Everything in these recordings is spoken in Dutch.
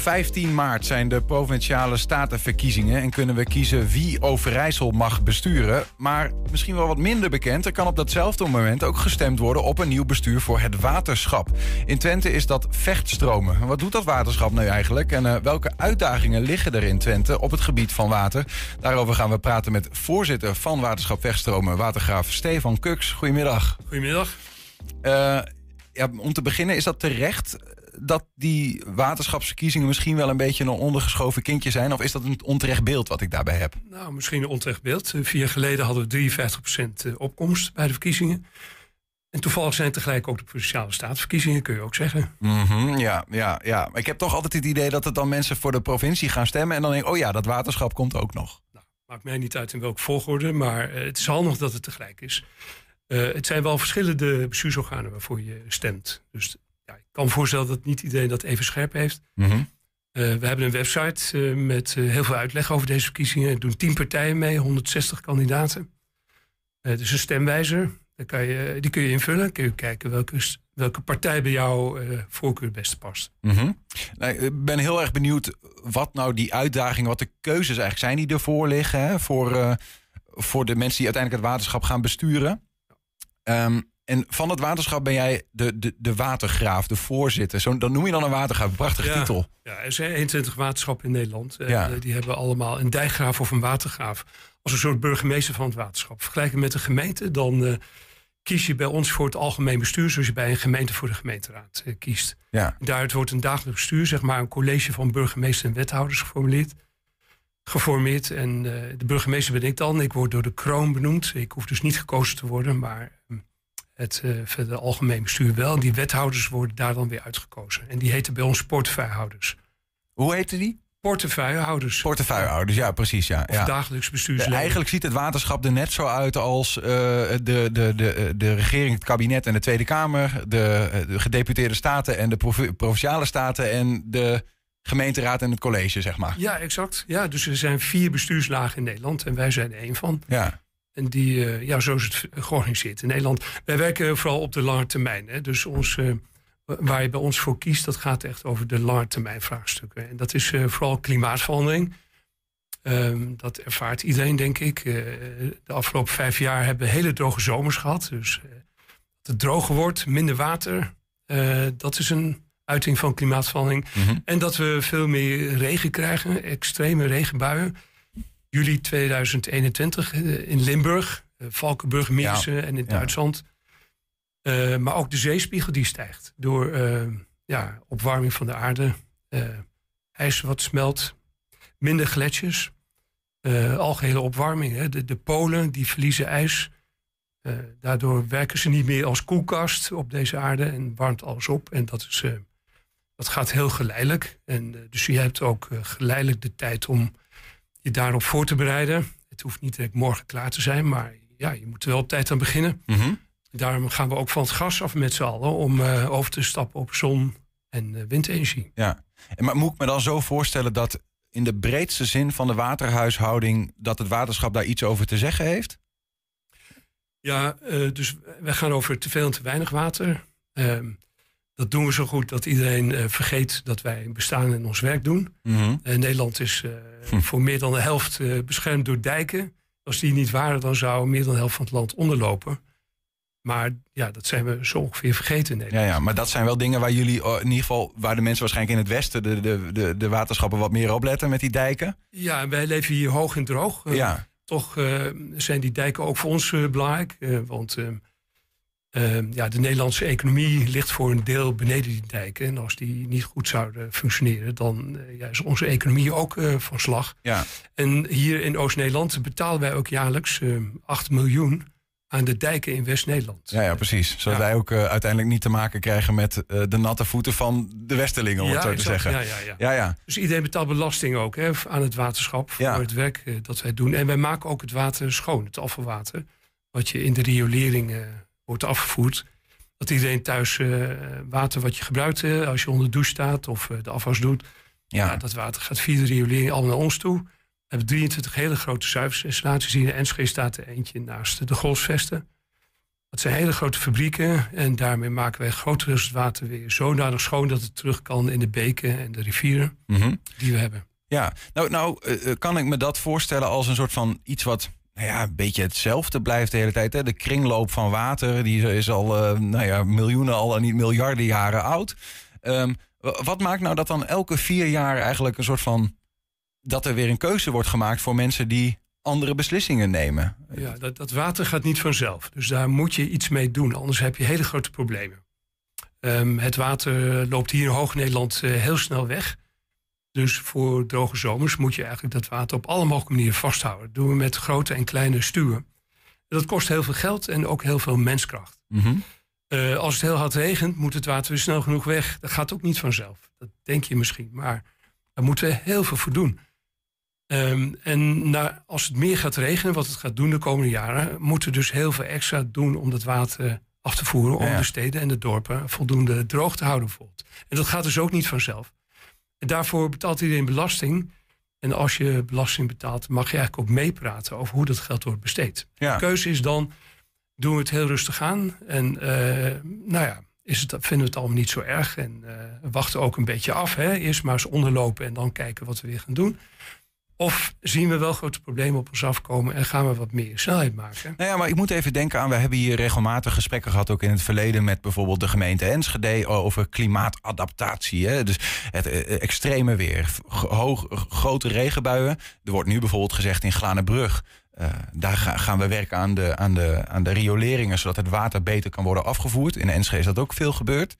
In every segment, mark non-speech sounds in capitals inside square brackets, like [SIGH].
15 maart zijn de provinciale statenverkiezingen en kunnen we kiezen wie Overijssel mag besturen. Maar misschien wel wat minder bekend, er kan op datzelfde moment ook gestemd worden op een nieuw bestuur voor het waterschap. In Twente is dat vechtstromen. Wat doet dat waterschap nu eigenlijk en uh, welke uitdagingen liggen er in Twente op het gebied van water? Daarover gaan we praten met voorzitter van Waterschap Vechtstromen, watergraaf Stefan Kuks. Goedemiddag. Goedemiddag. Uh, ja, om te beginnen, is dat terecht dat die waterschapsverkiezingen misschien wel een beetje een ondergeschoven kindje zijn? Of is dat een onterecht beeld wat ik daarbij heb? Nou, misschien een onterecht beeld. Eh, vier jaar geleden hadden we 53% eh, opkomst bij de verkiezingen. En toevallig zijn tegelijk ook de provinciale staatsverkiezingen, kun je ook zeggen. Mm -hmm, ja, ja, ja. Maar ik heb toch altijd het idee dat het dan mensen voor de provincie gaan stemmen. En dan denk ik, oh ja, dat waterschap komt ook nog. Nou, maakt mij niet uit in welke volgorde, maar uh, het is handig dat het tegelijk is. Uh, het zijn wel verschillende bestuursorganen waarvoor je stemt. Dus kan me voorstellen dat niet iedereen dat even scherp heeft. Mm -hmm. uh, we hebben een website uh, met heel veel uitleg over deze verkiezingen. Er doen tien partijen mee, 160 kandidaten. dus een stemwijzer, daar kan je, die kun je invullen. kun je kijken welke, welke partij bij jouw voorkeur het beste past. Mm -hmm. nou, ik ben heel erg benieuwd wat nou die uitdagingen, wat de keuzes eigenlijk zijn die ervoor liggen. Hè, voor, voor de mensen die uiteindelijk het waterschap gaan besturen. Um, en van het waterschap ben jij de, de, de watergraaf, de voorzitter. Zo, dan noem je dan een watergraaf. Prachtige ja, titel. Ja, er zijn 21 waterschappen in Nederland. Ja. Uh, die hebben allemaal een dijkgraaf of een watergraaf. Als een soort burgemeester van het waterschap. Vergelijken met een gemeente, dan uh, kies je bij ons voor het algemeen bestuur. Zoals je bij een gemeente voor de gemeenteraad uh, kiest. Ja. Daaruit wordt een dagelijks bestuur, zeg maar een college van burgemeester en wethouders geformuleerd. Geformeerd. En de burgemeester ben ik dan. Ik word door de kroon benoemd. Ik hoef dus niet gekozen te worden, maar het uh, verder algemeen bestuur wel. En die wethouders worden daar dan weer uitgekozen. En die heten bij ons portefeuillehouders. Hoe heten die? Portefeuillehouders. Portefeuillehouders, ja, precies. Ja, of ja. dagelijks bestuursleden. Eigenlijk ziet het waterschap er net zo uit als uh, de, de, de, de regering, het kabinet en de Tweede Kamer, de, de gedeputeerde staten en de provinciale staten en de gemeenteraad en het college, zeg maar. Ja, exact. Ja, dus er zijn vier bestuurslagen in Nederland en wij zijn er één van. Ja. En die, uh, ja, zo is het georganiseerd in Nederland. Wij werken vooral op de lange termijn. Hè. Dus ons, uh, waar je bij ons voor kiest, dat gaat echt over de lange termijn vraagstukken. En dat is uh, vooral klimaatverandering. Um, dat ervaart iedereen, denk ik. de afgelopen vijf jaar hebben we hele droge zomers gehad. Dus dat het droger wordt, minder water. dat is een uiting van klimaatverandering. Mm -hmm. En dat we veel meer regen krijgen, extreme regenbuien juli 2021 in Limburg, Valkenburg, Meersen ja, en in Duitsland. Ja. Uh, maar ook de zeespiegel die stijgt door ja, opwarming van de aarde, ijs wat smelt, minder gletsjers, algehele opwarming. Hè. De, de polen die verliezen ijs. daardoor werken ze niet meer als koelkast op deze aarde en warmt alles op. En dat, is, dat gaat heel geleidelijk. En, dus je hebt ook geleidelijk de tijd om je daarop voor te bereiden. Het hoeft niet direct morgen klaar te zijn, maar ja, je moet er wel op tijd aan beginnen. Mm -hmm. Daarom gaan we ook van het gas af met z'n allen om uh, over te stappen op zon- en uh, windenergie. Ja, en maar moet ik me dan zo voorstellen dat in de breedste zin van de waterhuishouding dat het waterschap daar iets over te zeggen heeft? Ja, uh, dus wij gaan over te veel en te weinig water. Ehm, dat doen we zo goed dat iedereen uh, vergeet dat wij bestaan en ons werk doen. Mm -hmm. uh, Nederland is uh, hm. voor meer dan de helft beschermd door dijken. Als die niet waren, dan zou meer dan de helft van het land onderlopen. Maar ja, dat zijn we zo ongeveer vergeten in Nederland. Ja, ja, maar dat zijn wel dingen waar jullie, in ieder geval, waar de mensen waarschijnlijk in het westen, de, de, de, de waterschappen wat meer op letten met die dijken. Ja, wij leven hier hoog en droog. ja. Toch zijn die dijken ook voor ons belangrijk. want Uh, ja, de Nederlandse economie ligt voor een deel beneden die dijken. En als die niet goed zouden functioneren, dan uh, ja, is onze economie ook uh, van slag. Ja. En hier in Oost-Nederland betalen wij ook jaarlijks 8 miljoen aan de dijken in West-Nederland. Ja, ja, precies. Zodat ja. wij ook uiteindelijk niet te maken krijgen met de natte voeten van de Westerlingen, om ja, het zo te exact. zeggen. Ja, ja, ja. Ja, ja. Dus iedereen betaalt belasting ook hè, aan het waterschap voor het werk dat wij doen. En wij maken ook het water schoon, het afvalwater, wat je in de riolering wordt afgevoerd. Dat iedereen thuis uh, water wat je gebruikt uh, als je onder de douche staat of uh, de afwas doet. Ja. ja. dat water gaat via de riolering allemaal naar ons toe. We hebben 23 hele grote zuiveringsinstallaties. Hier in Enschede staat er eentje naast de Golfsvesten. Dat zijn hele grote fabrieken en daarmee maken wij groot water weer zodanig schoon dat het terug kan in de beken en de rivieren Mhm. die we hebben. Ja, nou, nou eh, eh, kan ik me dat voorstellen als een soort van iets wat nou ja, een beetje hetzelfde blijft de hele tijd. Hè? De kringloop van water, die is al eh, nou ja, miljoenen, al niet miljarden jaren oud. Ehm, wat maakt nou dat dan elke vier jaar eigenlijk een soort van... dat er weer een keuze wordt gemaakt voor mensen die andere beslissingen nemen? Ja, dat, dat water gaat niet vanzelf. Dus daar moet je iets mee doen, anders heb je hele grote problemen. Ehm, het water loopt hier in Hoog-Nederland eh, heel snel weg. Dus voor droge zomers moet je eigenlijk dat water op alle mogelijke manieren vasthouden. Dat doen we met grote en kleine stuwen. En dat kost heel veel geld en ook heel veel menskracht. Mhm. Eh, als het heel hard regent, moet het water weer snel genoeg weg. Dat gaat ook niet vanzelf. Dat denk je misschien. Maar daar moeten we heel veel voor doen. Ehm, en na, als het meer gaat regenen, wat het gaat doen de komende jaren, moeten we dus heel veel extra doen om dat water af te voeren. Om Ja. de steden en de dorpen voldoende droog te houden bijvoorbeeld. En dat gaat dus ook niet vanzelf. En daarvoor betaalt iedereen belasting. En als je belasting betaalt, mag je eigenlijk ook meepraten over hoe dat geld wordt besteed. Ja. De keuze is dan, doen we het heel rustig aan. En eh, nou ja, is het, vinden we het allemaal niet zo erg. En we wachten ook een beetje af. Hè? Eerst maar eens onderlopen en dan kijken wat we weer gaan doen. Of zien we wel grote problemen op ons afkomen en gaan we wat meer snelheid maken. Nou ja, maar ik moet even denken aan, we hebben hier regelmatig gesprekken gehad, ook in het verleden, met bijvoorbeeld de gemeente Enschede over klimaatadaptatie. Hè? Dus het eh, extreme weer, hoog, grote regenbuien. Er wordt nu bijvoorbeeld gezegd in Glanenbrug, eh, daar ga- gaan we werken aan de, aan, de, aan de rioleringen, zodat het water beter kan worden afgevoerd. In Enschede is dat ook veel gebeurd.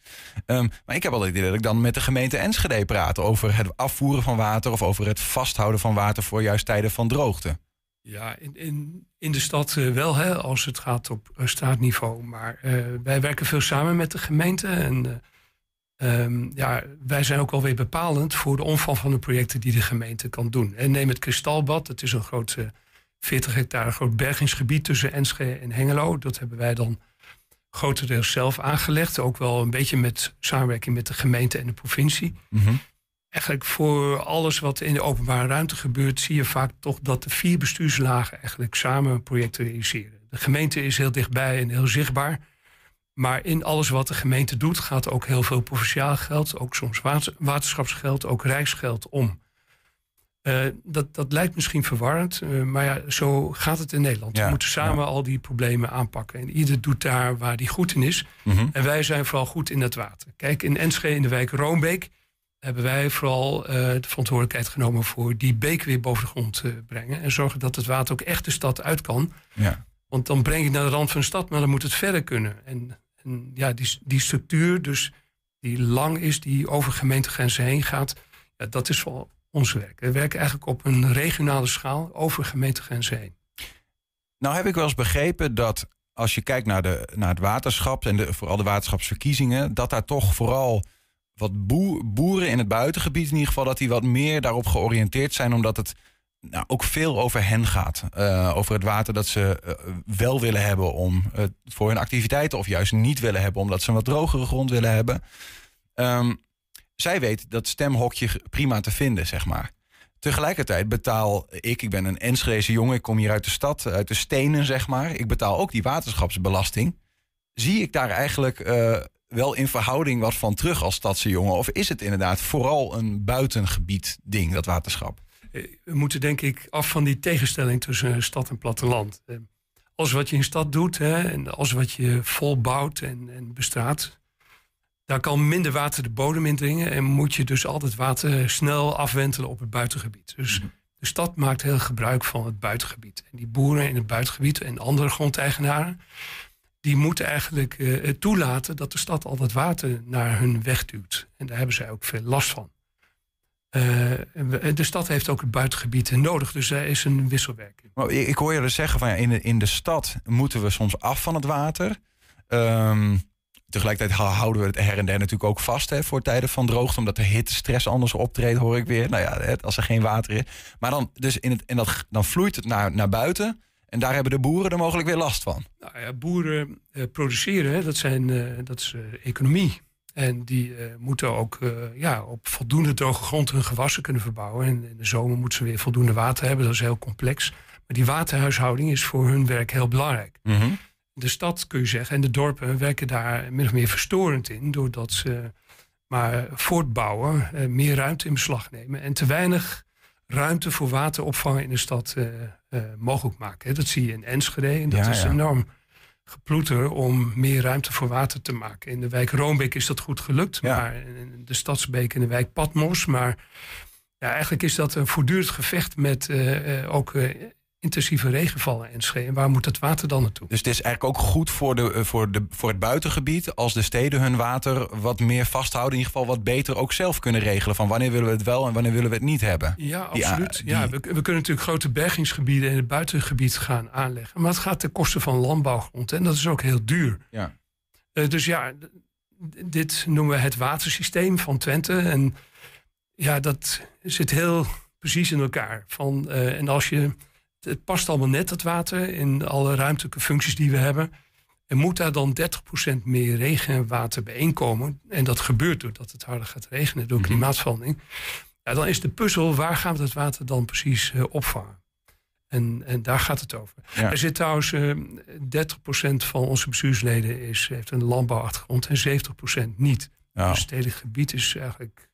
Ehm, maar ik heb altijd het idee dat ik dan met de gemeente Enschede praat over het afvoeren van water of over het vasthouden van water voor juist tijden van droogte. Ja, in, in, in de stad eh, wel, hè, als het gaat op eh, straatniveau. Maar wij werken veel samen met de gemeente. En eh, ehm, ja, wij zijn ook alweer bepalend voor de omvang van de projecten die de gemeente kan doen. En neem het Kristalbad, het is een groot eh, 40 hectare groot bergingsgebied tussen Enschede en Hengelo. Dat hebben wij dan grotendeels zelf aangelegd. Ook wel een beetje met samenwerking met de gemeente en de provincie Mhm. eigenlijk voor alles wat in de openbare ruimte gebeurt, zie je vaak toch dat de vier bestuurslagen eigenlijk samen projecten realiseren. De gemeente is heel dichtbij en heel zichtbaar. Maar in alles wat de gemeente doet, gaat ook heel veel provinciaal geld, ook soms water- waterschapsgeld, ook rijksgeld om. Eh, dat, dat lijkt misschien verwarrend, eh, maar ja, zo gaat het in Nederland. Ja, We moeten samen al die problemen aanpakken. En ieder doet daar waar hij goed in is. Mhm. En wij zijn vooral goed in het water. Kijk, in Enschede in de wijk Roombeek hebben wij vooral eh, de verantwoordelijkheid genomen voor die beek weer boven de grond te brengen. En zorgen dat het water ook echt de stad uit kan. Ja. Want dan breng je het naar de rand van de stad, maar dan moet het verder kunnen. En, en ja, die, die structuur, dus die lang is, die over gemeentegrenzen heen gaat, ja, dat is vooral ons werk. We werken eigenlijk op een regionale schaal over gemeentegrenzen heen. Nou heb ik wel eens begrepen dat als je kijkt naar, de, naar het waterschap en de, vooral de waterschapsverkiezingen, dat daar toch vooral wat boe- boeren in het buitengebied in ieder geval, dat die wat meer daarop georiënteerd zijn, omdat het nou, ook veel over hen gaat. Eh, over het water dat ze eh, wel willen hebben om eh, voor hun activiteiten of juist niet willen hebben omdat ze een wat drogere grond willen hebben. Ehm, zij weet dat stemhokje prima te vinden, zeg maar. Tegelijkertijd betaal ik, ik ben een Enschedeze jongen, ik kom hier uit de stad, uit de stenen zeg maar. Ik betaal ook die waterschapsbelasting. Zie ik daar eigenlijk eh, wel in verhouding wat van terug als stadse jongen? Of is het inderdaad vooral een buitengebied ding, dat waterschap? Eh, We moeten denk ik af van die tegenstelling tussen stad en platteland. Eh, Alles wat je in stad doet hè, en alles wat je volbouwt en, en bestraat, daar kan minder water de bodem indringen en moet je dus altijd water snel afwentelen op het buitengebied. Dus de stad maakt heel gebruik van het buitengebied. En die boeren in het buitengebied en andere grondeigenaren, die moeten eigenlijk eh, toelaten dat de stad al dat water naar hun weg duwt. En daar hebben zij ook veel last van. Eh, de stad heeft ook het buitengebied nodig, dus er is een wisselwerking. Maar ik, hoor je dus zeggen van ja, in, de, in de stad moeten we soms af van het water. Ehm, tegelijkertijd hou- houden we het her en der natuurlijk ook vast hè, voor tijden van droogte, omdat de hittestress anders optreedt, hoor ik weer. Nou ja, als er geen water is. Maar dan, dus in het, in dat, dan vloeit het naar, naar buiten en daar hebben de boeren er mogelijk weer last van. Nou ja, boeren eh, produceren, hè, dat, zijn, eh, dat is eh, economie. En die moeten ook ja, op voldoende droge grond hun gewassen kunnen verbouwen. En in de zomer moeten ze weer voldoende water hebben. Dat is heel complex. Maar die waterhuishouding is voor hun werk heel belangrijk. De stad, kun je zeggen, en de dorpen werken daar min of meer verstorend in. Doordat ze maar voortbouwen, eh, meer ruimte in beslag nemen. En te weinig ruimte voor wateropvang in de stad uh, uh, mogelijk maken. Dat zie je in Enschede. En dat is enorm geploeter om meer ruimte voor water te maken. In de wijk Roombeek is dat goed gelukt. Maar in de Stadsbeek en de wijk Patmos. Maar ja, eigenlijk is dat een voortdurend gevecht met uh, ook intensieve regenvallen en En waar moet het water dan naartoe? Dus het is eigenlijk ook goed voor, de, eh, voor, de, voor het buitengebied als de steden hun water wat meer vasthouden. In ieder geval wat beter ook zelf kunnen regelen. Van wanneer willen we het wel en wanneer willen we het niet hebben. Ja, absoluut. ja, we, we, kunnen natuurlijk grote bergingsgebieden in het buitengebied gaan aanleggen. Maar het gaat ten koste van landbouwgrond. En dat is ook heel duur. Ja. Uh, dus ja, dit noemen we het watersysteem van Twente. En ja, dat zit heel precies in elkaar. Van, uh, en als je het past allemaal net, dat water, in alle ruimtelijke functies die we hebben. En moet daar dan 30% meer regenwater bijeenkomen, en dat gebeurt doordat het harder gaat regenen door mhm. klimaatverandering, ja, dan is de puzzel, waar gaan we dat water dan precies uh, opvangen? En, en daar gaat het over. Er zit trouwens uh, eh, 30% van onze bestuursleden is, heeft een landbouwachtergrond en 70% niet. Ja. Dus het stedelijk gebied is eigenlijk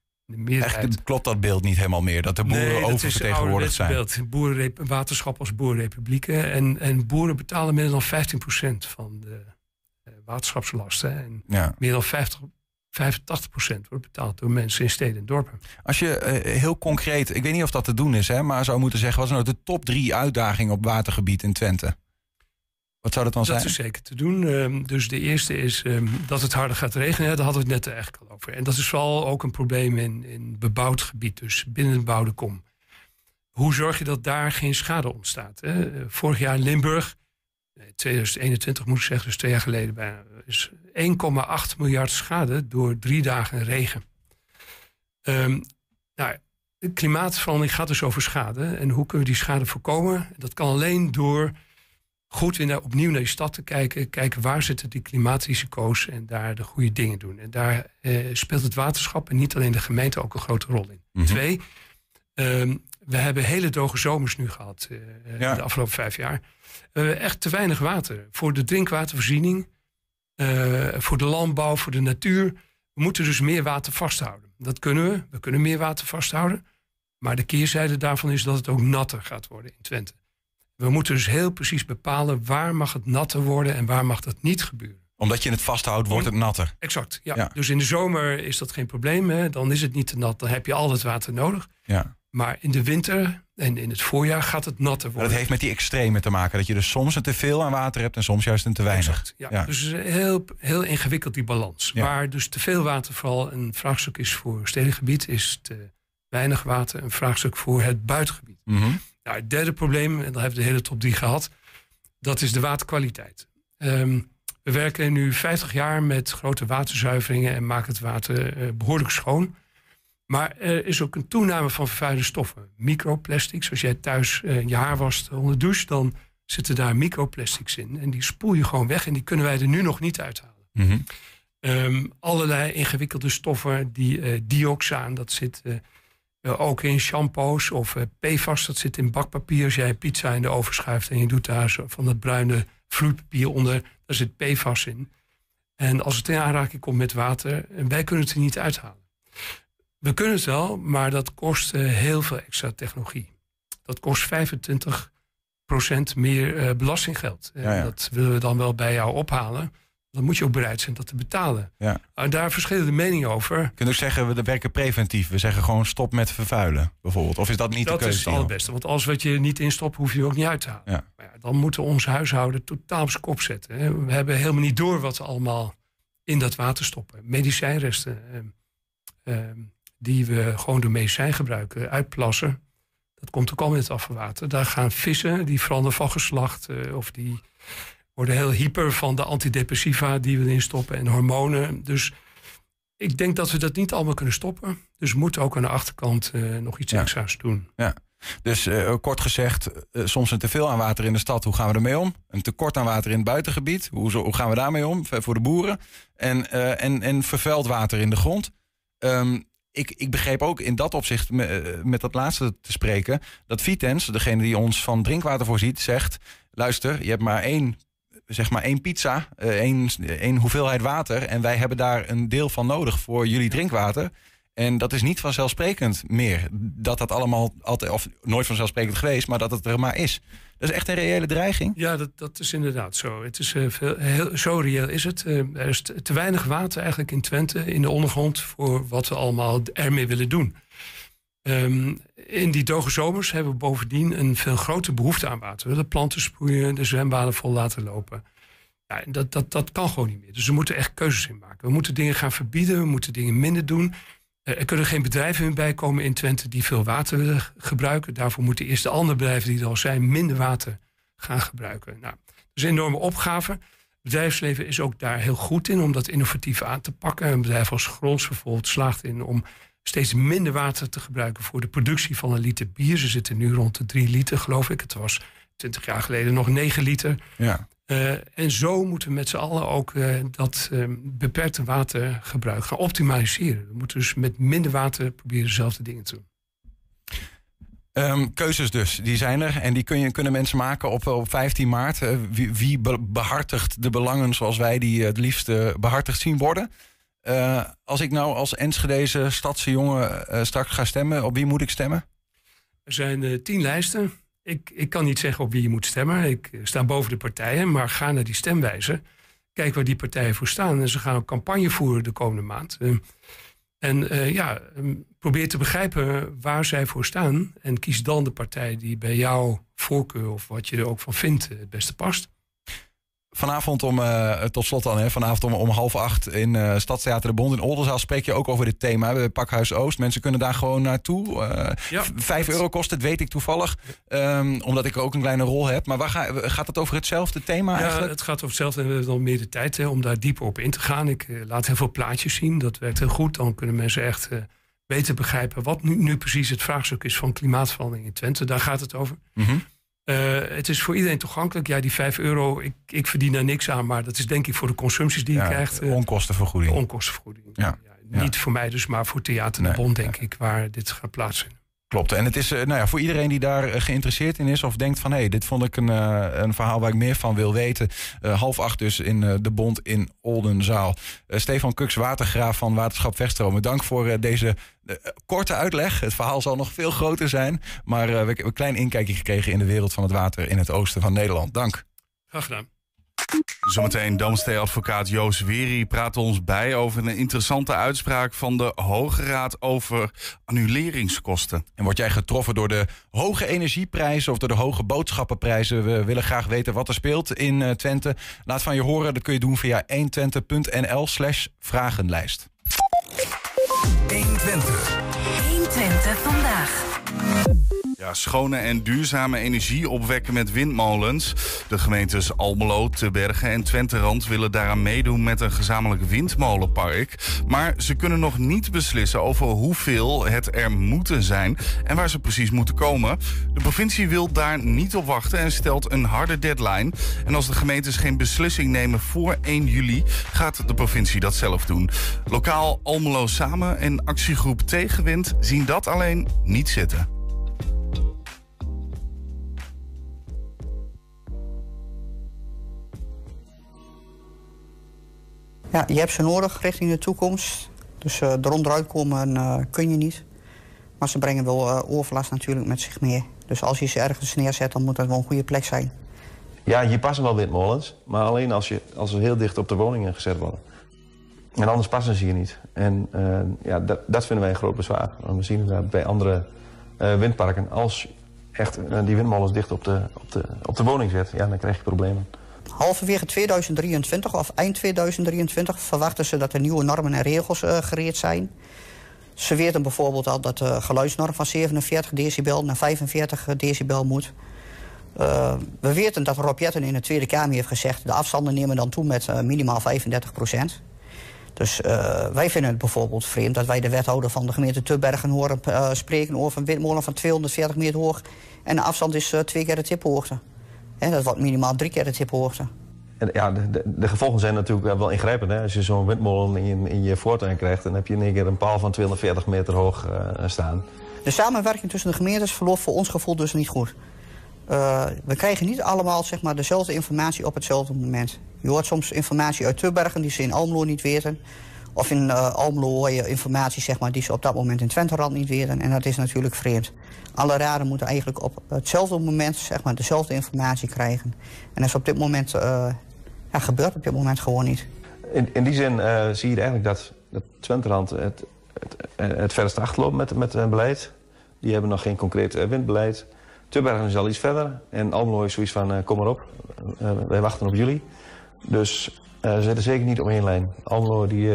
Echt klopt dat beeld niet helemaal meer, dat de boeren nee, oververtegenwoordigd zijn. Beeld. Boeren, waterschap als boerenrepublieken. En, en boeren betalen meer dan 15% van de uh, waterschapslasten. En meer dan 50, 85% wordt betaald door mensen in steden en dorpen. Als je uh, heel concreet, ik weet niet of dat te doen is, hè, maar zou moeten zeggen, wat is nou de top drie uitdagingen op watergebied in Twente? Wat zou dat dan zijn? Dat is zeker te doen. Ehm, dus de eerste is ehm, dat het harder gaat regenen. Daar hadden we het net eigenlijk al over. En dat is vooral ook een probleem in, in bebouwd gebied, dus binnen de bebouwde kom. Hoe zorg je dat daar geen schade ontstaat? Hè? Eh, vorig jaar in Limburg, 2021 moet ik zeggen, dus twee jaar geleden bijna, is 1,8 miljard schade door drie dagen regen. Um, nou, klimaatverandering gaat dus over schade. En hoe kunnen we die schade voorkomen? Dat kan alleen door goed weer naar, opnieuw naar je stad te kijken. Kijken waar zitten die klimaatrisico's en daar de goede dingen doen. En daar eh, speelt het waterschap en niet alleen de gemeente ook een grote rol in. Mhm. Twee, ehm, we hebben hele droge zomers nu gehad uh, de afgelopen vijf jaar. Uh, echt te weinig water voor de drinkwatervoorziening, uh, voor de landbouw, voor de natuur. We moeten dus meer water vasthouden. Dat kunnen we. We kunnen meer water vasthouden. Maar de keerzijde daarvan is dat het ook natter gaat worden in Twente. We moeten dus heel precies bepalen waar mag het natter worden en waar mag dat niet gebeuren. Omdat je het vasthoudt, wordt het natter. Exact, ja. Dus in de zomer is dat geen probleem. Hè? Dan is het niet te nat, dan heb je al het water nodig. Ja. Maar in de winter en in het voorjaar gaat het natter worden. dat heeft met die extreme te maken. Dat je dus soms een te veel aan water hebt en soms juist een te weinig. Exact, ja. Dus heel, heel ingewikkeld die balans. Waar dus te veel water vooral een vraagstuk is voor stedelijk gebied... is te weinig water een vraagstuk voor het buitengebied. Mm nou, het derde probleem, en dan hebben we de hele top 3 gehad, dat is de waterkwaliteit. Ehm, we werken nu 50 jaar met grote waterzuiveringen en maken het water uh, behoorlijk schoon. Maar er is ook een toename van vervuilende stoffen. Microplastics, als jij thuis uh, je haar wast onder de douche, dan zitten daar microplastics in. En die spoel je gewoon weg en die kunnen wij er nu nog niet uithalen. Mm allerlei ingewikkelde stoffen, die uh, dioxaan, dat zit eh, ook in shampoos of uh, PFAS, dat zit in bakpapier. Als jij pizza in de oven schuift en je doet daar zo van dat bruine vloeipapier onder, daar zit PFAS in. En als het in aanraking komt met water, eh, wij kunnen het er niet uithalen. We kunnen het wel, maar dat kost heel veel extra technologie. Dat kost 25% meer belastinggeld. En dat willen we dan wel bij jou ophalen dan moet je ook bereid zijn dat te betalen. Ja. En daar verschillende meningen over. Je kunt ook zeggen, we werken preventief. We zeggen gewoon stop met vervuilen, bijvoorbeeld. Of is dat niet dat de keuze? Dat is het allerbeste. Want alles wat je niet instopt, hoef je ook niet uit te halen. Ja. Maar ja, dan moeten we ons huishouden totaal op zijn kop zetten. We hebben helemaal niet door wat we allemaal in dat water stoppen. Medicijnresten eh, eh, die we gewoon door medicijn gebruiken, uitplassen. Dat komt ook al in het afvalwater. Daar gaan vissen, die veranderen van geslacht... Uh, of die worden heel hyper van de antidepressiva die we erin stoppen en hormonen. Dus ik denk dat we dat niet allemaal kunnen stoppen. Dus we moeten ook aan de achterkant uh, nog iets extra's doen. Ja. Dus uh, kort gezegd, uh, soms een teveel aan water in de stad, hoe gaan we ermee om? Een tekort aan water in het buitengebied, hoe, hoe gaan we daarmee om voor de boeren? En, en, en vervuild water in de grond. Um, ik, ik begreep ook in dat opzicht, met, met dat laatste te spreken, dat Vitens, degene die ons van drinkwater voorziet, zegt: luister, je hebt maar één zeg maar één pizza, één, één hoeveelheid water. En wij hebben daar een deel van nodig voor jullie drinkwater. En dat is niet vanzelfsprekend meer. Dat dat allemaal altijd, of nooit vanzelfsprekend geweest, maar dat het er maar is. Dat is echt een reële dreiging. Ja, dat, dat is inderdaad zo. Het is, uh, veel, heel, zo reëel is het. Uh, er is te, te, weinig water eigenlijk in Twente, in de ondergrond, voor wat we allemaal ermee willen doen. Um, in die droge zomers hebben we bovendien een veel grotere behoefte aan water. We willen planten sproeien, de zwembaden vol laten lopen. Ja, dat, dat, dat kan gewoon niet meer. Dus we moeten echt keuzes in maken. We moeten dingen gaan verbieden, we moeten dingen minder doen. Er kunnen geen bedrijven meer bij komen in Twente die veel water willen gebruiken. Daarvoor moeten eerst de andere bedrijven die er al zijn minder water gaan gebruiken. Nou, is een enorme opgave. Het bedrijfsleven is ook daar heel goed in om dat innovatief aan te pakken. Een bedrijf als Grons bijvoorbeeld slaagt in om steeds minder water te gebruiken voor de productie van een liter bier. Ze zitten nu rond de drie liter, geloof ik. Het was twintig jaar geleden nog negen liter. Ja. Uh, en zo moeten we met z'n allen ook uh, dat uh, beperkte watergebruik gaan optimaliseren. We moeten dus met minder water proberen dezelfde dingen te doen. Um, keuzes dus, die zijn er. En die kun je, kunnen mensen maken op, op 15 maart. wie, wie behartigt de belangen zoals wij die het liefst behartigd zien worden? Als ik nou als Enschedeze stadse jongen straks ga stemmen, op wie moet ik stemmen? Er zijn tien lijsten. Ik, ik kan niet zeggen op wie je moet stemmen. Ik sta boven de partijen, maar ga naar die stemwijzer. Kijk waar die partijen voor staan. En ze gaan ook campagne voeren de komende maand. En ja, um, probeer te begrijpen waar zij voor staan. En kies dan de partij die bij jouw voorkeur of wat je er ook van vindt het beste past. Vanavond om, uh, tot slot dan, hè, vanavond om, om half acht in uh, Stadstheater de Bond in Oldenzaal spreek je ook over dit thema. Bij Pakhuis Oost. Mensen kunnen daar gewoon naartoe. Uh, ja. Vijf euro kost het, weet ik toevallig. Um, omdat ik ook een kleine rol heb. Maar waar ga, gaat het over hetzelfde thema ja, eigenlijk? het gaat over hetzelfde. En we hebben dan meer de tijd hè, om daar dieper op in te gaan. Ik laat heel veel plaatjes zien. Dat werkt heel goed. Dan kunnen mensen echt beter begrijpen wat nu, nu, precies het vraagstuk is van klimaatverandering in Twente. Daar gaat het over. Mm -hmm. Uh, het is voor iedereen toegankelijk. Ja, die 5 euro, ik, ik verdien daar niks aan. Maar dat is denk ik voor de consumpties die ja, je krijgt. Uh, onkostenvergoeding. Onkostenvergoeding. Ja. ja niet voor mij dus, maar voor Theater de nee. Bond, denk ik, waar dit gaat plaatsvinden. Klopt. En het is uh, nou ja, voor iedereen die daar geïnteresseerd in is of denkt van hé, hey, dit vond ik een, uh, een verhaal waar ik meer van wil weten. Uh, half acht dus in de Bond in Oldenzaal. Stefan Kuks, watergraaf van Waterschap Vechtstromen. Dank voor deze korte uitleg. Het verhaal zal nog veel groter zijn. Maar we hebben een klein inkijkje gekregen in de wereld van het water in het oosten van Nederland. Dank. Graag gedaan. Zometeen Damstee-advocaat Joost Weri praat ons bij over een interessante uitspraak van de Hoge Raad over annuleringskosten. En word jij getroffen door de hoge energieprijzen of door de hoge boodschappenprijzen? We willen graag weten wat er speelt in uh, Twente. Laat van je horen, dat kun je doen via 120.nl slash vragenlijst. 120. 120 vandaag. Ja, schone en duurzame energie opwekken met windmolens. De gemeentes Almelo, Tebergen en Twenterand willen daaraan meedoen met een gezamenlijk windmolenpark. Maar ze kunnen nog niet beslissen over hoeveel het er moeten zijn en waar ze precies moeten komen. De provincie wil daar niet op wachten en stelt een harde deadline. En als de gemeentes geen beslissing nemen voor 1 juli, gaat de provincie dat zelf doen. Lokaal Almelo Samen en actiegroep Tegenwind zien dat alleen niet zitten. Ja, je hebt ze nodig richting de toekomst. Dus uh, eronderuit komen uh, kun je niet. Maar ze brengen wel uh, overlast natuurlijk met zich mee. Dus als je ze ergens neerzet, dan moet dat wel een goede plek zijn. Ja, hier passen wel windmolens. Maar alleen als, je, als ze heel dicht op de woningen gezet worden. En anders passen ze hier niet. En ja, dat, dat vinden wij een groot bezwaar. We zien inderdaad bij andere windparken... als echt die windmolens dicht op de, op, de, op de woning zet... Ja, dan krijg je problemen. Halverwege 2023 of eind 2023 verwachten ze dat er nieuwe normen en regels uh, gereed zijn. Ze weten bijvoorbeeld al dat de geluidsnorm van 47 decibel naar 45 decibel moet. We weten dat Rob Jetten in de Tweede Kamer heeft gezegd... de afstanden nemen dan toe met minimaal 35 procent. Dus wij vinden het bijvoorbeeld vreemd dat wij de wethouder van de gemeente Tubbergen horen spreken... over een windmolen van 240 meter hoog en de afstand is twee keer de tiphoogte. He, dat wordt minimaal drie keer de tiphoogte. En ja, de, de, de, gevolgen zijn natuurlijk wel ingrijpend. Hè? Als je zo'n windmolen in, in, je voortuin krijgt... dan heb je in één keer een paal van 240 meter hoog uh, staan. De samenwerking tussen de gemeentes verloopt voor ons gevoel dus niet goed. Uh, we krijgen niet allemaal zeg maar, dezelfde informatie op hetzelfde moment. Je hoort soms informatie uit Tubbergen die ze in Almelo niet weten. Of in uh, Almelo hoor je informatie zeg maar, die ze op dat moment in Twenterand niet weten. En dat is natuurlijk vreemd. Alle raden moeten eigenlijk op hetzelfde moment zeg maar, dezelfde informatie krijgen. En dat is op dit moment, uh, ja, gebeurt op dit moment gewoon niet. In, in die zin uh, zie je eigenlijk dat, dat Twenterand het, het, het achterloopt met, met beleid. Die hebben nog geen concreet windbeleid. Tubbergen is al iets verder. En Almelo is zoiets van, kom maar op. wij wachten op jullie. Dus ze zitten zeker niet één lijn. Almelo die,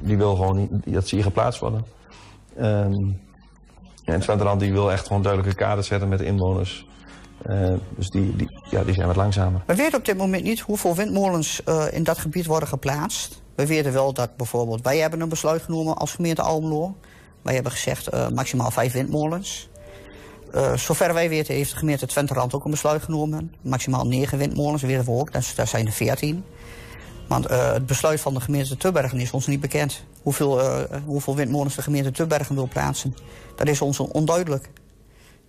die wil gewoon niet dat ze hier geplaatst worden. Um, en Twenterand die wil echt gewoon duidelijke kaders zetten met de inwoners. Uh, dus die, die, ja, die zijn wat langzamer. We weten op dit moment niet hoeveel windmolens uh, in dat gebied worden geplaatst. We weten wel dat bijvoorbeeld, wij hebben een besluit genomen als gemeente Almelo. Wij hebben gezegd uh, maximaal vijf windmolens. zover wij weten heeft de gemeente Twenterand ook een besluit genomen. Maximaal negen windmolens, weten we ook. Dat, zijn er veertien. Want uh, het besluit van de gemeente Tubbergen is ons niet bekend. Hoeveel, uh, hoeveel windmolens de gemeente Tubbergen wil plaatsen. Dat is ons onduidelijk.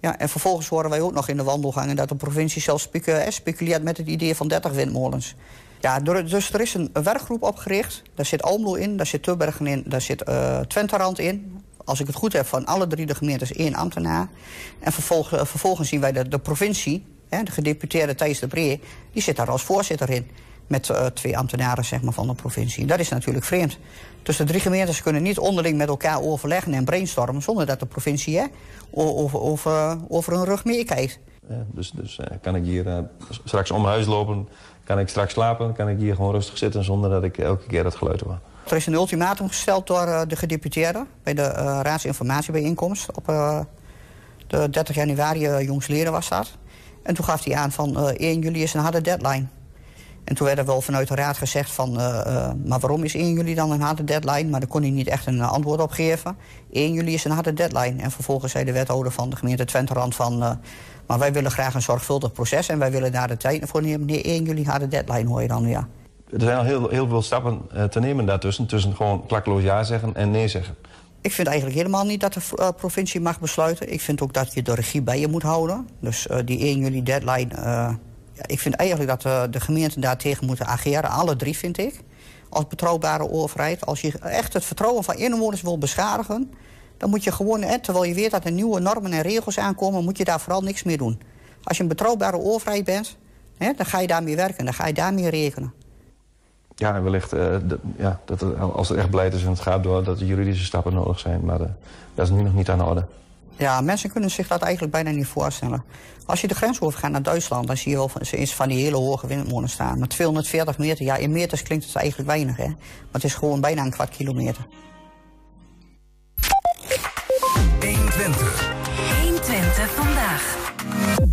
Ja, en vervolgens horen wij ook nog in de wandelgangen... dat de provincie zelfs speculeert met het idee van 30 windmolens. Ja, dus er is een werkgroep opgericht. Daar zit Almelo in, daar zit Tubbergen in, daar zit uh, Twenterand in. Als ik het goed heb, van alle drie de gemeentes één ambtenaar. En vervolgens, vervolgens zien wij de, de provincie, hè, de gedeputeerde Thijs de Bree... die zit daar als voorzitter in met uh, twee ambtenaren zeg maar, van de provincie. Dat is natuurlijk vreemd. Dus de drie gemeentes kunnen niet onderling met elkaar overleggen en brainstormen... zonder dat de provincie hè, over, over, over hun rug meekijkt. Ja, dus dus uh, kan ik hier uh, straks om huis lopen, kan ik straks slapen... kan ik hier gewoon rustig zitten zonder dat ik elke keer het geluid hoor. Er is een ultimatum gesteld door de gedeputeerden... bij de raadsinformatiebijeenkomst op de 30 januari jongsleden was dat. En toen gaf hij aan van 1 juli is een harde deadline... En toen werd er wel vanuit de raad gezegd van... Uh, uh, maar waarom is 1 juli dan een harde deadline? Maar daar kon hij niet echt een antwoord op geven. 1 juli is een harde deadline. En vervolgens zei de wethouder van de gemeente Twenterand van... Uh, maar wij willen graag een zorgvuldig proces en wij willen daar de tijd voor nemen. Nee, 1 juli harde deadline hoor je dan, ja. Er zijn al heel, heel veel stappen te nemen daartussen. Tussen gewoon klakkeloos ja zeggen en nee zeggen. Ik vind eigenlijk helemaal niet dat de uh, provincie mag besluiten. Ik vind ook dat je de regie bij je moet houden. Dus uh, die 1 juli deadline... Uh, ik vind eigenlijk dat de gemeenten daartegen moeten ageren. Alle drie, vind ik. Als betrouwbare overheid. Als je echt het vertrouwen van inwoners wil beschadigen... dan moet je gewoon, terwijl je weet dat er nieuwe normen en regels aankomen... moet je daar vooral niks meer doen. Als je een betrouwbare overheid bent, dan ga je daarmee werken. Dan ga je daarmee rekenen. Ja, wellicht de, ja, dat als het echt beleid is en het gaat door... dat er juridische stappen nodig zijn. Maar uh, dat is nu nog niet aan de orde. Ja, mensen kunnen zich dat eigenlijk bijna niet voorstellen. Als je de grens overgaat naar Duitsland, dan zie je wel van, van die hele hoge windmolens staan. Met 240 meter, ja, in meters klinkt het eigenlijk weinig, hè. Maar het is gewoon bijna een kwart kilometer. 120. 120 vandaag.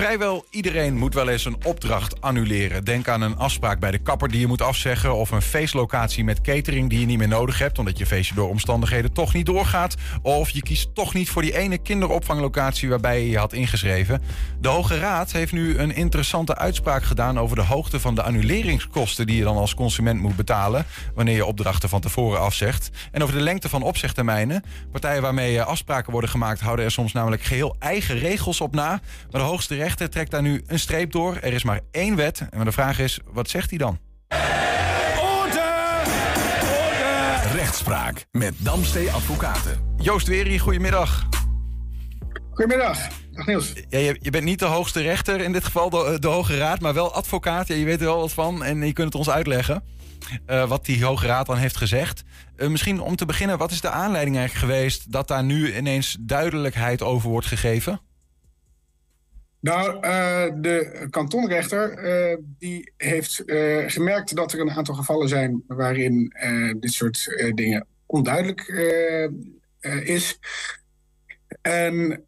Vrijwel iedereen moet wel eens een opdracht annuleren. Denk aan een afspraak bij de kapper die je moet afzeggen... of een feestlocatie met catering die je niet meer nodig hebt... omdat je feestje door omstandigheden toch niet doorgaat... of je kiest toch niet voor die ene kinderopvanglocatie waarbij je je had ingeschreven. De Hoge Raad heeft nu een interessante uitspraak gedaan... over de hoogte van de annuleringskosten die je dan als consument moet betalen... wanneer je opdrachten van tevoren afzegt. En over de lengte van opzegtermijnen. Partijen waarmee afspraken worden gemaakt houden er soms namelijk geheel eigen regels op na. Maar de hoogste rechter rechter trekt daar nu een streep door. Er is maar één wet. En de vraag is, wat zegt hij dan? Orde! Orde! Rechtspraak met Damstee Advocaten. Joost Weri, goedemiddag. Goedemiddag. Dag Niels. Ja, je, je, bent niet de hoogste rechter, in dit geval de, de Hoge Raad, maar wel advocaat. Ja, je weet er wel wat van en je kunt het ons uitleggen. Uh, wat die Hoge Raad dan heeft gezegd. Uh, misschien om te beginnen, wat is de aanleiding eigenlijk geweest dat daar nu ineens duidelijkheid over wordt gegeven? Nou, uh, de kantonrechter uh, die heeft uh, gemerkt dat er een aantal gevallen zijn waarin dit soort dingen onduidelijk is. En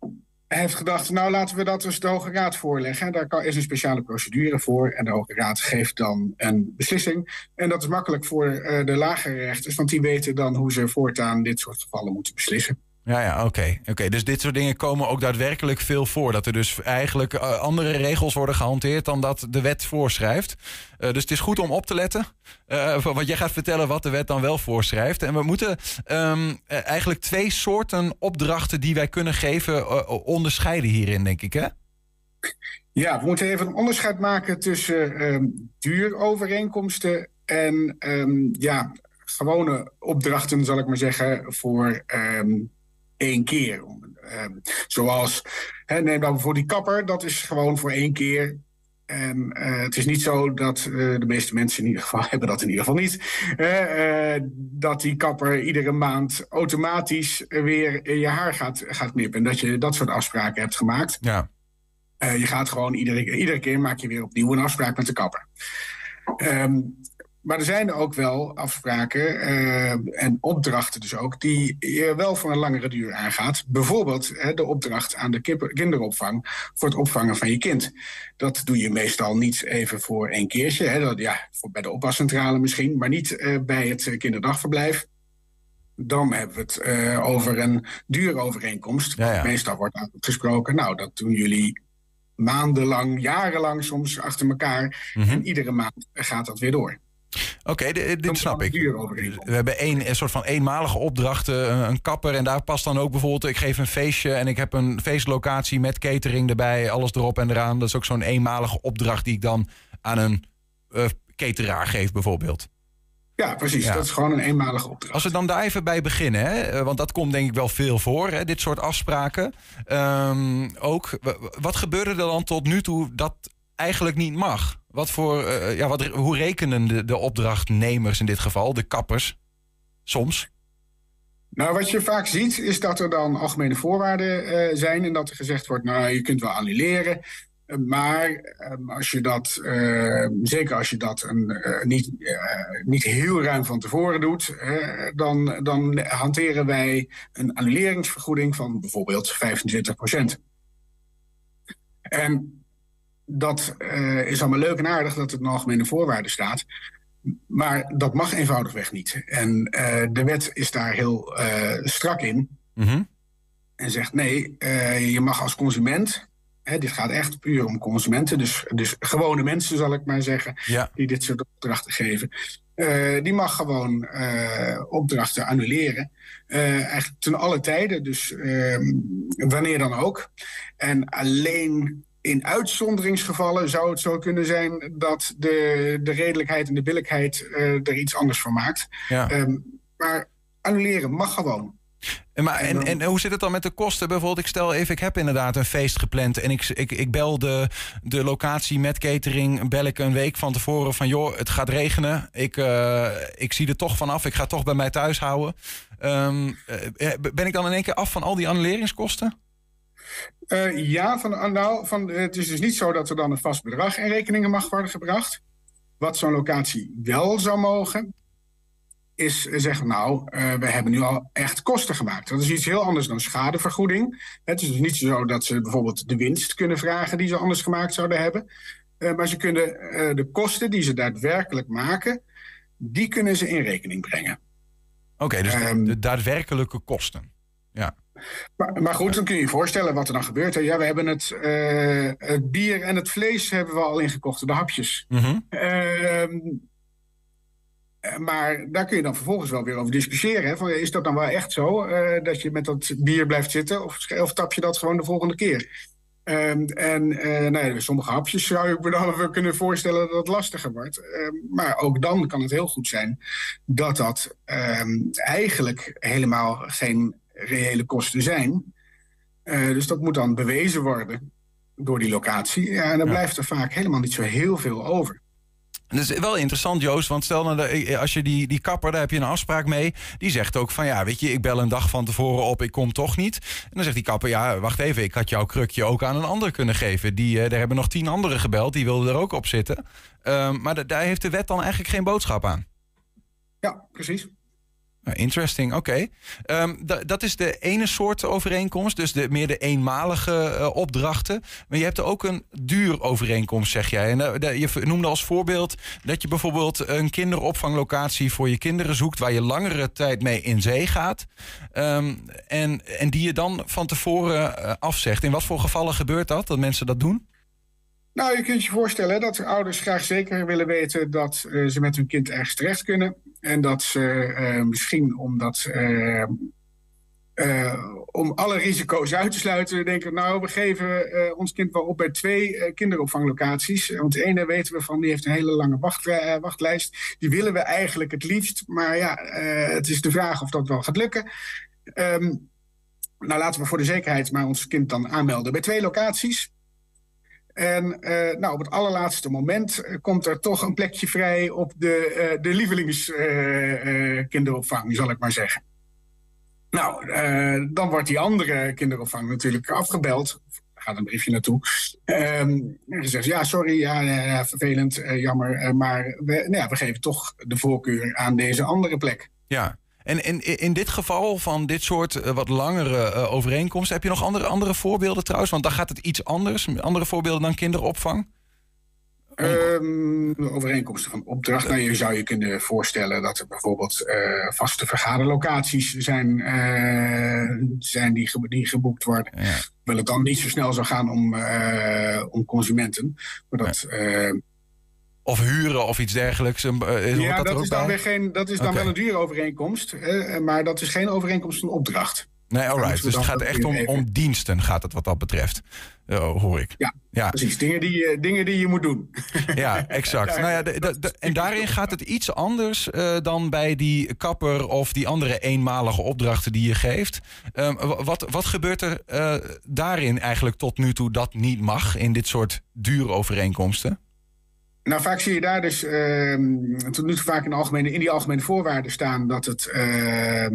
heeft gedacht, nou laten we dat dus de Hoge Raad voorleggen. Daar is een speciale procedure voor en de Hoge Raad geeft dan een beslissing. En dat is makkelijk voor de lagere rechters, want die weten dan hoe ze voortaan dit soort gevallen moeten beslissen. Ja, ja, oké. oké. Dus dit soort dingen komen ook daadwerkelijk veel voor. Dat er dus eigenlijk uh, andere regels worden gehanteerd dan dat de wet voorschrijft. Uh, dus het is goed om op te letten. Uh, want jij gaat vertellen wat de wet dan wel voorschrijft. En we moeten um, eigenlijk twee soorten opdrachten die wij kunnen geven onderscheiden hierin, denk ik, hè? Ja, we moeten even een onderscheid maken tussen ehm, duurovereenkomsten en ehm, ja, gewone opdrachten, zal ik maar zeggen, voor ehm, één keer. zoals, hè, neem dan voor die kapper, dat is gewoon voor één keer. En uh, het is niet zo dat uh, de meeste mensen in ieder geval [LAUGHS] hebben dat in ieder geval niet. Uh, dat die kapper iedere maand automatisch weer je haar gaat, gaat knippen. En dat je dat soort afspraken hebt gemaakt. Ja. je gaat gewoon iedere, iedere keer maak je weer opnieuw een afspraak met de kapper. Um, maar er zijn er ook wel afspraken uh, en opdrachten dus ook... die je wel voor een langere duur aangaat. Bijvoorbeeld de opdracht aan de kinderopvang voor het opvangen van je kind. Dat doe je meestal niet even voor één keertje. Hè, dat, ja, voor, bij de oppascentrale misschien, maar niet uh, bij het kinderdagverblijf. Dan hebben we het over een duurovereenkomst. Ja, ja. Meestal wordt gesproken, nou, dat doen jullie maandenlang, jarenlang soms achter elkaar. Mm -hmm. En iedere maand gaat dat weer door. Oké, dit snap ik. We hebben één, een soort van eenmalige opdrachten, een kapper. En daar past dan ook bijvoorbeeld, ik geef een feestje en ik heb een feestlocatie met catering erbij, alles erop en eraan. Dat is ook zo'n eenmalige opdracht die ik dan aan een uh, cateraar geef bijvoorbeeld. Ja, precies. Dat is gewoon een eenmalige opdracht. Als we dan daar even bij beginnen, hè? Eh, want dat komt denk ik wel veel voor, hè? dit soort afspraken. Um, ook, wat gebeurde er dan tot nu toe dat eigenlijk niet mag? Wat voor, uh, ja, wat, hoe rekenen de, de opdrachtnemers in dit geval, de kappers, soms? Nou, wat je vaak ziet, is dat er dan algemene voorwaarden uh, zijn en dat er gezegd wordt, nou, je kunt wel annuleren. Maar als je dat, zeker als je dat een, niet, niet heel ruim van tevoren doet, dan, dan hanteren wij een annuleringsvergoeding van bijvoorbeeld 25% En dat uh, is allemaal leuk en aardig dat het in algemene voorwaarden staat. Maar dat mag eenvoudigweg niet. En uh, de wet is daar heel uh, strak in. Mm -hmm. En zegt nee, je mag als consument. Hè, dit gaat echt puur om consumenten. Dus, dus gewone mensen, zal ik maar zeggen. Ja. Die dit soort opdrachten geven. die mag gewoon opdrachten annuleren. eigenlijk ten alle tijden. Dus ehm, wanneer dan ook. En alleen in uitzonderingsgevallen zou het zo kunnen zijn dat de, de redelijkheid en de billijkheid uh, er iets anders van maakt. Ja. Um, maar annuleren mag gewoon. En, maar, en, en, hoe zit het dan met de kosten? Bijvoorbeeld, ik stel even, ik heb inderdaad een feest gepland en ik, ik, ik bel de, de locatie met catering, bel ik een week van tevoren van joh, het gaat regenen. Ik, uh, ik zie er toch vanaf, ik ga toch bij mij thuis houden. Um, ben ik dan in één keer af van al die annuleringskosten? Uh, ja, van, nou, van, het is dus niet zo dat er dan een vast bedrag in rekeningen mag worden gebracht. Wat zo'n locatie wel zou mogen, is zeggen, nou, uh, we hebben nu al echt kosten gemaakt. Dat is iets heel anders dan schadevergoeding. Het is dus niet zo dat ze bijvoorbeeld de winst kunnen vragen die ze anders gemaakt zouden hebben. Uh, maar ze kunnen de kosten die ze daadwerkelijk maken, die kunnen ze in rekening brengen. Oké, okay, dus um, de, de daadwerkelijke kosten. Ja. Maar, maar, goed, dan kun je je voorstellen wat er dan gebeurt. Hè. Ja, we hebben het, uh, het, bier en het vlees hebben we al ingekocht, de hapjes. Mm -hmm. uh, maar daar kun je dan vervolgens wel weer over discussiëren. Hè? Van, is dat dan wel echt zo uh, dat je met dat bier blijft zitten? Of, of tap je dat gewoon de volgende keer? Um, en nou ja, sommige hapjes zou ik me dan wel kunnen voorstellen dat het lastiger wordt. Um, maar ook dan kan het heel goed zijn dat dat um, eigenlijk helemaal geen reële kosten zijn. Uh, dus dat moet dan bewezen worden door die locatie. Ja, en dan ja. blijft er vaak helemaal niet zo heel veel over. Dat is wel interessant, Joost. Want stel nou, als je die, die kapper, daar heb je een afspraak mee. Die zegt ook van ja, weet je, ik bel een dag van tevoren op, ik kom toch niet. En dan zegt die kapper, ja, wacht even, ik had jouw krukje ook aan een ander kunnen geven. Die, daar hebben nog tien anderen gebeld, die wilden er ook op zitten. Uh, maar daar heeft de wet dan eigenlijk geen boodschap aan. Ja, precies. Interesting, oké. Um, dat is de ene soort overeenkomst, dus de, meer de eenmalige uh, opdrachten. Maar je hebt ook een duurovereenkomst, zeg jij. En uh, je noemde als voorbeeld dat je bijvoorbeeld een kinderopvanglocatie voor je kinderen zoekt, waar je langere tijd mee in zee gaat. Um, en, en die je dan van tevoren uh, afzegt. In wat voor gevallen gebeurt dat, dat mensen dat doen? Nou, je kunt je voorstellen dat ouders graag zeker willen weten dat ze met hun kind ergens terecht kunnen. En dat ze uh, misschien omdat uh, om alle risico's uit te sluiten, denken nou, we geven ons kind wel op bij twee kinderopvanglocaties. Want de ene weten we van, die heeft een hele lange wacht, wachtlijst. Die willen we eigenlijk het liefst. Maar ja, het is de vraag of dat wel gaat lukken. Um, nou, laten we voor de zekerheid maar ons kind dan aanmelden bij twee locaties. En uh, nou, op het allerlaatste moment uh, komt er toch een plekje vrij op de, uh, de lievelingskinderopvang, zal ik maar zeggen. Nou, dan wordt die andere kinderopvang natuurlijk afgebeld. Gaat een briefje naartoe. Um, en ze zegt, ja, sorry, ja, vervelend, jammer. maar we, nou ja, we geven toch de voorkeur aan deze andere plek. Ja, en in, in dit geval van dit soort uh, wat langere uh, overeenkomsten, heb je nog andere, andere voorbeelden trouwens? Want dan gaat het iets anders. Andere voorbeelden dan kinderopvang? Um, overeenkomsten van opdracht. Nou, je zou je kunnen voorstellen dat er bijvoorbeeld uh, vaste vergaderlocaties zijn, zijn die, ge die, geboekt worden. Ja. Wil het dan niet zo snel zou gaan om, om consumenten. Maar dat. Of huren of iets dergelijks. Uh, ja, dat, dat is dan, weer geen, dat is dan wel een dure overeenkomst. Maar dat is geen overeenkomst van opdracht. Nee, alright. Dus het gaat echt om, om diensten, gaat het wat dat betreft. Uh, hoor ik. Ja, ja, precies. Dingen die, je, dingen die je moet doen. Ja, [LAUGHS] exact. nou ja, en daarin gaat het iets anders uh, dan bij die kapper of die andere eenmalige opdrachten die je geeft. Um, wat, wat gebeurt er uh, daarin eigenlijk tot nu toe dat niet mag in dit soort dure overeenkomsten? Nou, vaak zie je daar dus uh, tot nu toe vaak in, algemene, in die algemene voorwaarden staan dat het. Uh,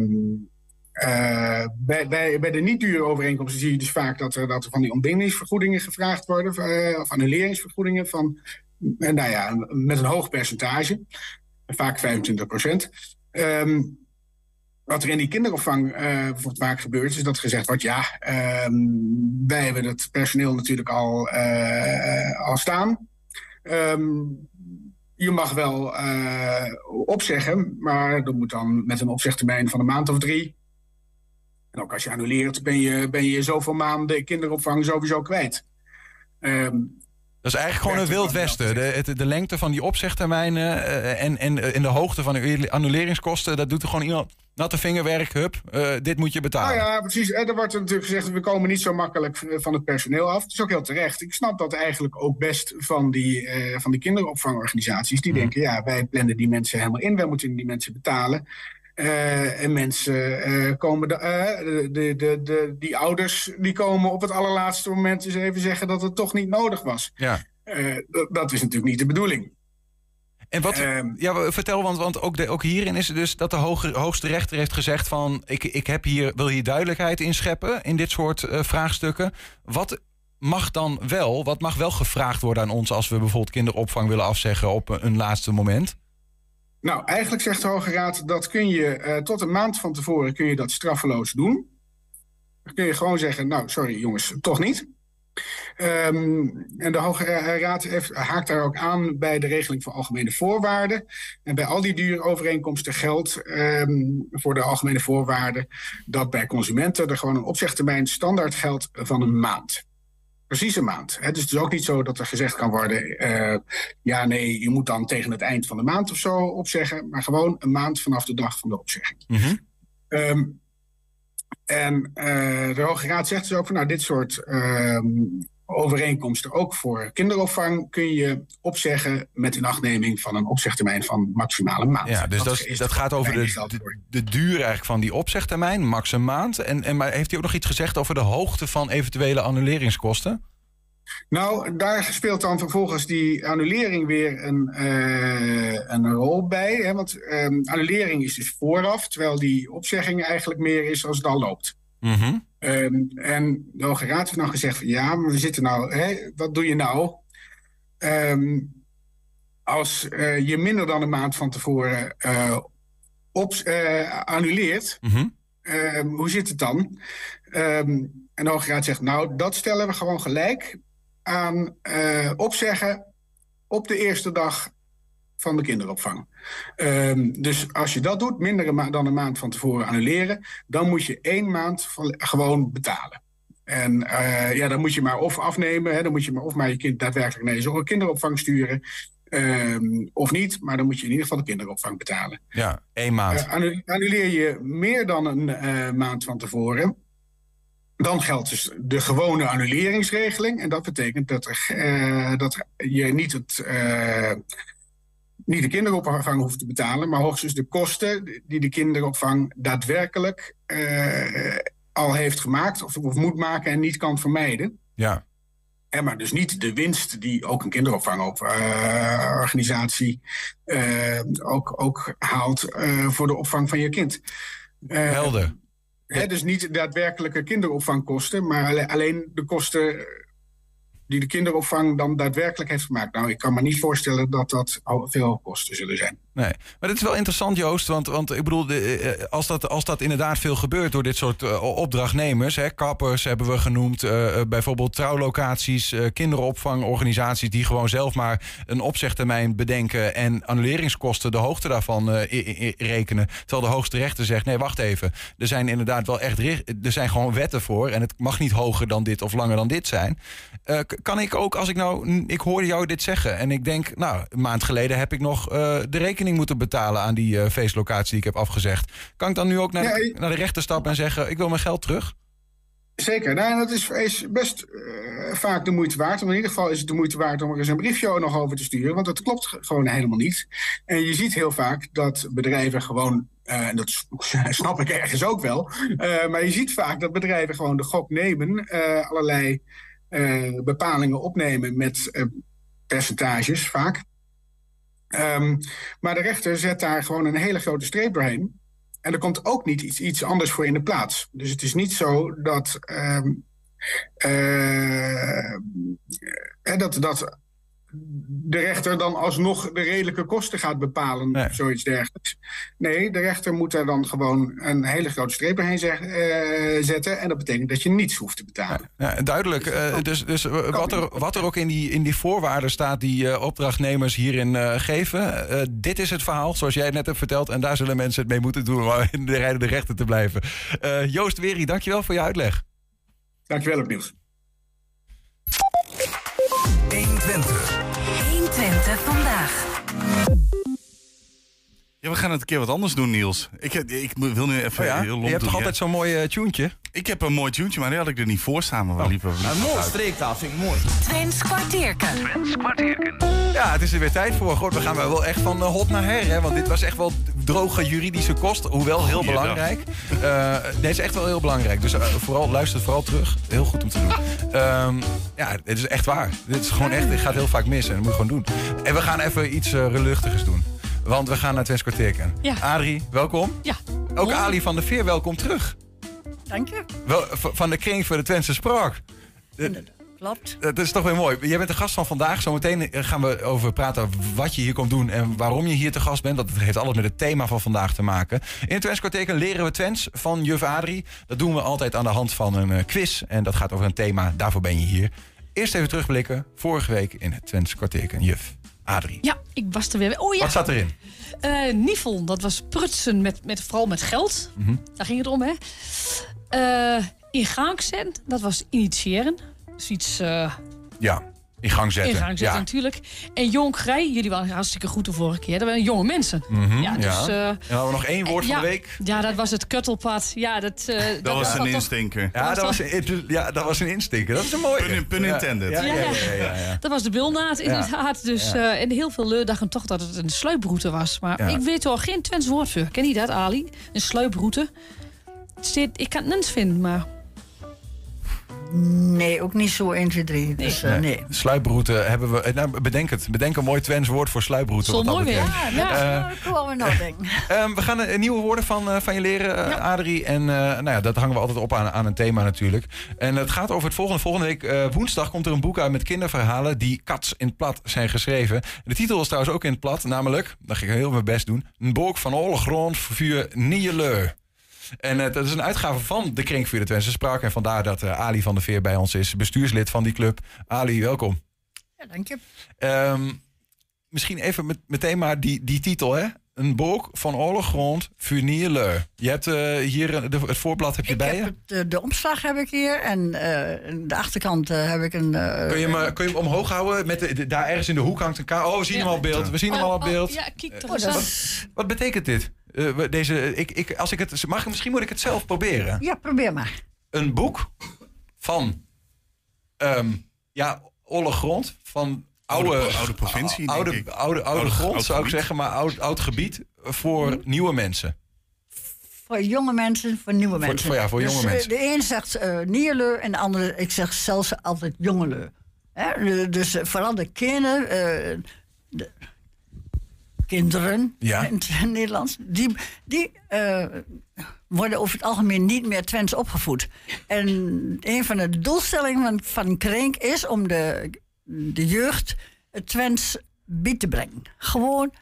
uh, bij, bij, de niet dure overeenkomsten zie je dus vaak dat er, dat er van die ontbindingsvergoedingen gevraagd worden, uh, of annuleringsvergoedingen van, uh, nou ja, met een hoog percentage, vaak 25 procent. Um, wat er in die kinderopvang bijvoorbeeld vaak gebeurt, is dat gezegd wordt: ja, ehm, wij hebben het personeel natuurlijk al, al staan. Um, je mag wel uh, opzeggen, maar dat moet dan met een opzegtermijn van een maand of drie. En ook als je annuleert, ben je, ben je zoveel maanden kinderopvang sowieso kwijt. Um, dat is eigenlijk gewoon een wild westen. De, de, lengte van die opzegtermijnen uh, en, en, en de hoogte van de annuleringskosten, dat doet er gewoon iemand natte vingerwerk, hup, uh, dit moet je betalen. Nou ja, precies. Er wordt natuurlijk gezegd, we komen niet zo makkelijk van het personeel af. Dat is ook heel terecht. Ik snap dat eigenlijk ook best van die, uh, van die kinderopvangorganisaties. Die mm. denken, ja, wij plannen die mensen helemaal in. Wij moeten die mensen betalen. Uh, en mensen komen, de, de, de, de, die ouders, die komen op het allerlaatste moment eens even zeggen dat het toch niet nodig was. Ja. dat is natuurlijk niet de bedoeling. En wat, um, ja, vertel, want, want ook, de, ook hierin is het dus dat de hoge, hoogste rechter heeft gezegd van ik, ik heb hier, wil hier duidelijkheid in scheppen in dit soort vraagstukken. Wat mag dan wel, wat mag wel gevraagd worden aan ons als we bijvoorbeeld kinderopvang willen afzeggen op een laatste moment? Nou, eigenlijk zegt de Hoge Raad dat kun je uh, tot een maand van tevoren kun je dat straffeloos doen. Dan kun je gewoon zeggen, nou sorry jongens, toch niet. Um, en de Hoge Raad haakt daar ook aan bij de regeling van algemene voorwaarden. En bij al die dure overeenkomsten geldt um, voor de algemene voorwaarden dat bij consumenten er gewoon een opzegtermijn standaard geldt van een maand. Precies een maand. Dus het is ook niet zo dat er gezegd kan worden: uh, ja, nee, je moet dan tegen het eind van de maand of zo opzeggen, maar gewoon een maand vanaf de dag van de opzegging. Mm -hmm. um, en uh, de Hoge Raad zegt dus ook van nou, dit soort uh, overeenkomsten, ook voor kinderopvang, kun je opzeggen met inachtneming van een opzegtermijn van maximale maand. Ja, dus dat, dat, dat gaat over de, de, de, duur eigenlijk van die opzegtermijn, max een maand. En, en maar heeft hij ook nog iets gezegd over de hoogte van eventuele annuleringskosten? Nou, daar speelt dan vervolgens die annulering weer een, uh, een rol bij. Hè? Want um, annulering is dus vooraf, terwijl die opzegging eigenlijk meer is als het al loopt. Mm -hmm. um, en de Hoge Raad heeft nou gezegd van ja, maar we zitten nou, hè, wat doe je nou? Um, als uh, je minder dan een maand van tevoren uh, op, annuleert, mm -hmm. hoe zit het dan? en de Hoge Raad zegt nou, dat stellen we gewoon gelijk aan uh, opzeggen op de eerste dag van de kinderopvang. Um, dus als je dat doet, minder dan een maand van tevoren annuleren, dan moet je één maand gewoon betalen. En uh, ja, dan moet je maar of afnemen, hè, dan moet je maar of maar je kind daadwerkelijk naar je kinderopvang sturen. Um, of niet, maar dan moet je in ieder geval de kinderopvang betalen. Ja, één maand. Uh, annuleer je meer dan een maand van tevoren, dan geldt dus de gewone annuleringsregeling. En dat betekent dat, er, eh, dat je niet, het, niet de kinderopvang hoeft te betalen, maar hoogstens de kosten die de kinderopvang daadwerkelijk uh, al heeft gemaakt of, of, moet maken en niet kan vermijden. Ja. En maar dus niet de winst die ook een kinderopvangorganisatie ook, ook haalt voor de opvang van je kind. Helder. He, dus niet de daadwerkelijke kinderopvangkosten, maar alleen de kosten die de kinderopvang dan daadwerkelijk heeft gemaakt. Nou, ik kan me niet voorstellen dat dat veel kosten zullen zijn. Nee, maar dit is wel interessant, Joost. Want, want ik bedoel, de, als, dat, als dat inderdaad veel gebeurt door dit soort uh, opdrachtnemers, hè, kappers hebben we genoemd, uh, bijvoorbeeld trouwlocaties, uh, kinderopvangorganisaties die gewoon zelf maar een opzegtermijn bedenken en annuleringskosten, de hoogte daarvan rekenen. Terwijl de hoogste rechter zegt: nee, wacht even. Er zijn inderdaad wel echt er zijn gewoon wetten voor en het mag niet hoger dan dit of langer dan dit zijn. kan ik ook, als ik nou, ik hoorde jou dit zeggen en ik denk, nou, een maand geleden heb ik nog de rekening moeten betalen aan die uh, feestlocatie die ik heb afgezegd. Kan ik dan nu ook naar, de, naar de rechter stappen en zeggen: ik wil mijn geld terug? Zeker, nou, dat is, is best uh, vaak de moeite waard. Maar in ieder geval is het de moeite waard om er eens een briefje nog over te sturen. Want dat klopt gewoon helemaal niet. En je ziet heel vaak dat bedrijven gewoon. Uh, en dat [LAUGHS] snap ik ergens ook wel. maar je ziet vaak dat bedrijven gewoon de gok nemen. allerlei bepalingen opnemen met percentages vaak. Um, maar de rechter zet daar gewoon een hele grote streep doorheen. En er komt ook niet iets, iets anders voor in de plaats. Dus het is niet zo dat, um, uh, dat, dat de rechter dan alsnog de redelijke kosten gaat bepalen nee. of zoiets dergelijks. Nee, de rechter moet daar dan gewoon een hele grote streep zeg, uh, zetten. En dat betekent dat je niets hoeft te betalen. Ja, ja duidelijk. Uh, dus dus wat, er, wat er ook in die, in die voorwaarden staat die uh, opdrachtnemers hierin geven. dit is het verhaal, zoals jij het net hebt verteld. En daar zullen mensen het mee moeten doen om in de rijden de rechter te blijven. Joost Weri, dankjewel voor je uitleg. Dankjewel opnieuw. 120. 120 Ja, we gaan het een keer wat anders doen, Niels. Ik, ik wil nu even oh ja? heel Je hebt toch altijd zo'n mooi uh, tuentje? Ik heb een mooi tuentje, maar die had ik er niet voor staan. Maar oh. liever, een mooi streektaal vind ik mooi. Twins kwartierken. Twins kwartierken. Ja, het is er weer tijd voor. God, we gaan wel echt van uh, hot naar her. Hè? Want dit was echt wel droge juridische kost. Hoewel heel Goeiedag. belangrijk. Uh, dit is echt wel heel belangrijk. Dus uh, vooral, luister vooral terug. Heel goed om te doen. Um, ja, dit is echt waar. Dit is gewoon echt, dit gaat heel vaak mis. En dat moet je gewoon doen. En we gaan even iets uh, reluchtigers doen. Want we gaan naar Twents kwartierken. Ja. Adrie, welkom. Ja. Ook Ali van der Veer, welkom terug. Dank je. Wel, van de kring voor de Twentse Spraak. Klopt. Dat is toch weer mooi. Jij bent de gast van vandaag. Zometeen gaan we over praten wat je hier komt doen en waarom je hier te gast bent. Dat heeft alles met het thema van vandaag te maken. In het Twents leren we Twents van juf Adrie. Dat doen we altijd aan de hand van een quiz. En dat gaat over een thema. Daarvoor ben je hier. Eerst even terugblikken. Vorige week in het Twents kwartierken. Juf Adrie. Ja, ik was er weer. Oh ja. Wat zat erin? Uh, dat was prutsen, met, met, vooral met geld. Mm -hmm. Daar ging het om, hè. Uh, in dat was initiëren. Dus iets... Uh, ja, in gang zetten. In gang zetten, ja. natuurlijk. En Jonkrij, jullie waren hartstikke goed de vorige keer. Dat waren jonge mensen. Mm -hmm, ja, dus, ja. en hadden we nog één woord ja, van de week. Ja, dat was het kuttelpad. Ja, dat, uh, dat, dat was een instinker. Ja, dat was een, ja, dat was een instinker. Dat is een mooie. Pun, pun intended. Ja, ja, ja, Dat was de bilnaad, inderdaad. Dus, uh, en heel veel dachten toch dat het een sluiproute was. Maar ik weet er geen Twents woord voor. Ken je dat, Ali? Een sluiproute. Ik kan het niet vinden, maar... Nee, ook niet zo 1, 2, 3. Dus, nee. Uh, nee. Sluiproute hebben we. Nou, bedenk het. Bedenk een mooi Twents woord voor sluiproute. Zo mooi weer. Ja, ja uh, wel weer uh, [LAUGHS] We gaan een nieuwe woorden van, van je leren, ja. Adrie. En nou ja, dat hangen we altijd op aan, aan een thema natuurlijk. En het gaat over het volgende. Volgende week woensdag komt er een boek uit met kinderverhalen die kats in het plat zijn geschreven. De titel is trouwens ook in het plat, namelijk, dan ga ik heel mijn best doen, een boek van alle grond voor Nieleu. En uh, dat is een uitgave van de Kring voor de Twentse Spraak. En vandaar dat uh, Ali van der Veer bij ons is, bestuurslid van die club. Ali, welkom. Ja, dank je. Um, misschien even met, meteen maar die, die titel, hè? Een boek van alle grond voor Nierleu. Je hebt uh, hier de, het voorblad heb je ik bij heb je? Het, de, de omslag heb ik hier en de achterkant heb ik een... kun, je hem, kun je hem omhoog houden? Met de, de, daar ergens in de hoek hangt een kaart. Oh, we zien ja. hem al op beeld. We zien oh, hem al op beeld. Oh, ja, kijk toch oh, wat, wat betekent dit? Uh, deze, ik, ik, als ik het, mag, misschien moet ik het zelf proberen. Ja, probeer maar. Een boek van ehm, ja, olle grond, van oude, Oude- oude provincie, denk oude, ik. oude, oude, Oude- grond oud zou ik zeggen, maar oud, oud gebied voor nieuwe mensen. Voor jonge mensen, voor nieuwe Voor- mensen. voor- ja, voor Dus, jonge eh, mensen. De een zegt eh nierleu en de andere, ik zeg zelfs altijd jongeleu. Hè, de- Dus eh, vooral de kinderen, eh, de kinderen Ja. in het [LAUGHS] Nederlands, die, die eh, worden over het algemeen niet meer Twents opgevoed. En een van de doelstellingen van, van Krenk is om de, de jeugd het Twents bij te brengen. Gewoon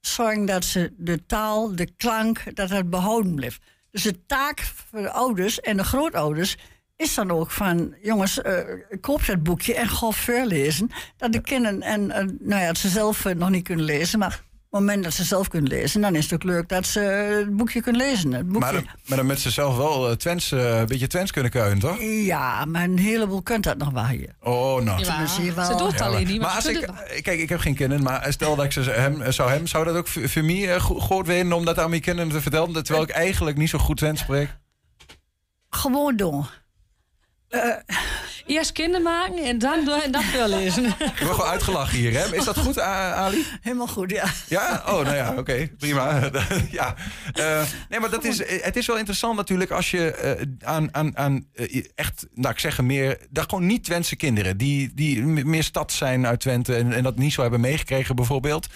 zorgen dat ze de taal, de klank, dat het behouden blijft. Dus de taak voor de ouders en de grootouders is dan ook van... jongens, eh, koop dat boekje en ga voorlezen. Dat de kinderen, en eh, nou ja, dat ze zelf nog niet kunnen lezen... maar het moment dat ze zelf kunnen lezen... dan is het ook leuk dat ze het boekje kunnen lezen. Het boekje. Maar, dan- maar dan met ze zelf wel eh, Twents, eh, een beetje Twents kunnen keunen, toch? Ja, maar een heleboel kunt dat nog wel hier. Oh, nou. Ja. Ze doet het alleen maar- niet, maar maar, als ik, eh, kijk, ik heb geen kinderen, maar stel dat ik ze hem, zou hem, zou dat ook voor mij eh, go- goed weten om dat aan mijn kinderen te vertellen, terwijl ik eigenlijk niet zo goed Twents spreek? Gewoon doen. Eerst kinderen maken en dan, door- en dan voorlezen. [LAUGHS] Ik word gewoon uitgelachen hier, hè? Is dat goed, Ali? Helemaal goed, ja. Ja? Oh, nou ja, oké, prima. [LAUGHS] [LAUGHS] ja. Eh, nee, maar dat is, het is wel interessant natuurlijk als je eh, aan, aan, aan eh, echt, nou ik zeg meer, dat gewoon niet Twentse kinderen, die, die meer stad zijn uit Twente en, en dat niet zo hebben meegekregen bijvoorbeeld,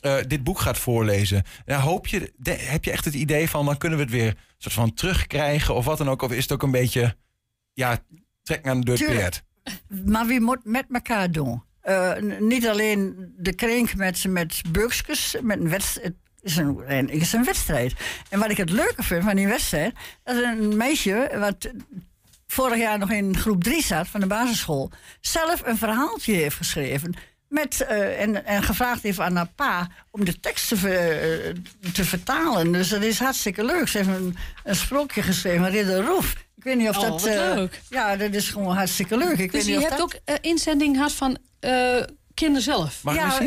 eh, dit boek gaat voorlezen. Ja, hoop je, de- heb je echt het idee van, dan kunnen we het weer soort van terugkrijgen of wat dan ook, of is het ook een beetje, ja, aan de Tuurlijk. peert? Maar wie moet met elkaar doen? Eh, niet alleen de kring met, met burgers, met een wedstrijd. Het is een, is een wedstrijd. En wat ik het leuke vind van die wedstrijd, dat is een meisje wat vorig jaar nog in groep 3 zat van de basisschool, zelf een verhaaltje heeft geschreven. Met, eh, en, en gevraagd heeft aan haar pa om de tekst te, ver- eh, te vertalen. Dus dat is hartstikke leuk. Ze heeft een, een sprookje geschreven, Ridder Roef. Ik weet niet of Oh, dat. wat eh, leuk. Ja, dat is gewoon hartstikke leuk. Ik Dus weet je niet of hebt dat... ook inzending gehad van eh, kinderen zelf. Mag ja,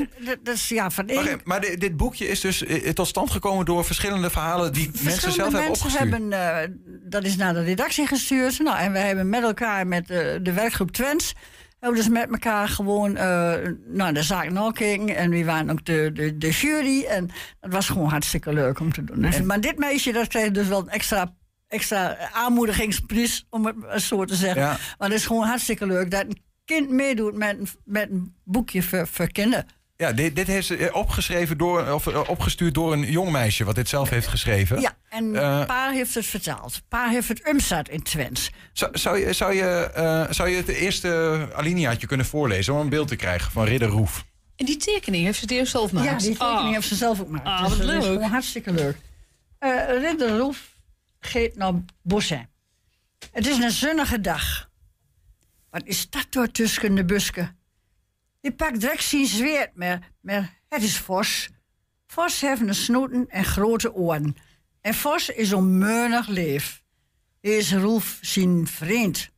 dat, is ja, van één. Maar dit, dit boekje is dus tot stand gekomen door verschillende verhalen die mensen zelf hebben mensen opgestuurd. hebben, dat is naar de redactie gestuurd. Nou, en we hebben met elkaar, met de werkgroep Twents... hebben we dus met elkaar gewoon eh, naar de zaak nakeken. En we waren ook de, de, de jury. En het was gewoon hartstikke leuk om te doen. Dus- maar dit meisje, dat kreeg dus wel een extra, extra aanmoedigingsprijs... om het zo te zeggen. Ja. Maar het is gewoon hartstikke leuk dat een kind meedoet met, een- met een boekje voor, voor kinderen. Ja, dit, dit heeft eh, opgeschreven door, of eh, opgestuurd door een jong meisje, wat dit zelf heeft geschreven. Ja, en Eh, pa heeft het vertaald. Pa heeft het umzat in Twents. Zou, zou, je, zou, je, eh, zou je het eerste alineaatje kunnen voorlezen om een beeld te krijgen van Ridder Roef? En die tekening heeft ze het eerst zelf gemaakt. Ja, die tekening Ah. heeft ze zelf ook gemaakt. Ah, Dus wat dat is leuk. gewoon hartstikke leuk. Eh Ridder Roef geeft naar Bossen. Het is een zonnige dag. Wat is dat door tussen de busken? Die pakt direct zijn zweert, maar, maar het is Vos. Vos heeft een snoeten en grote oren. En Vos is onmeunig leef. Hij is Roef zijn vriend.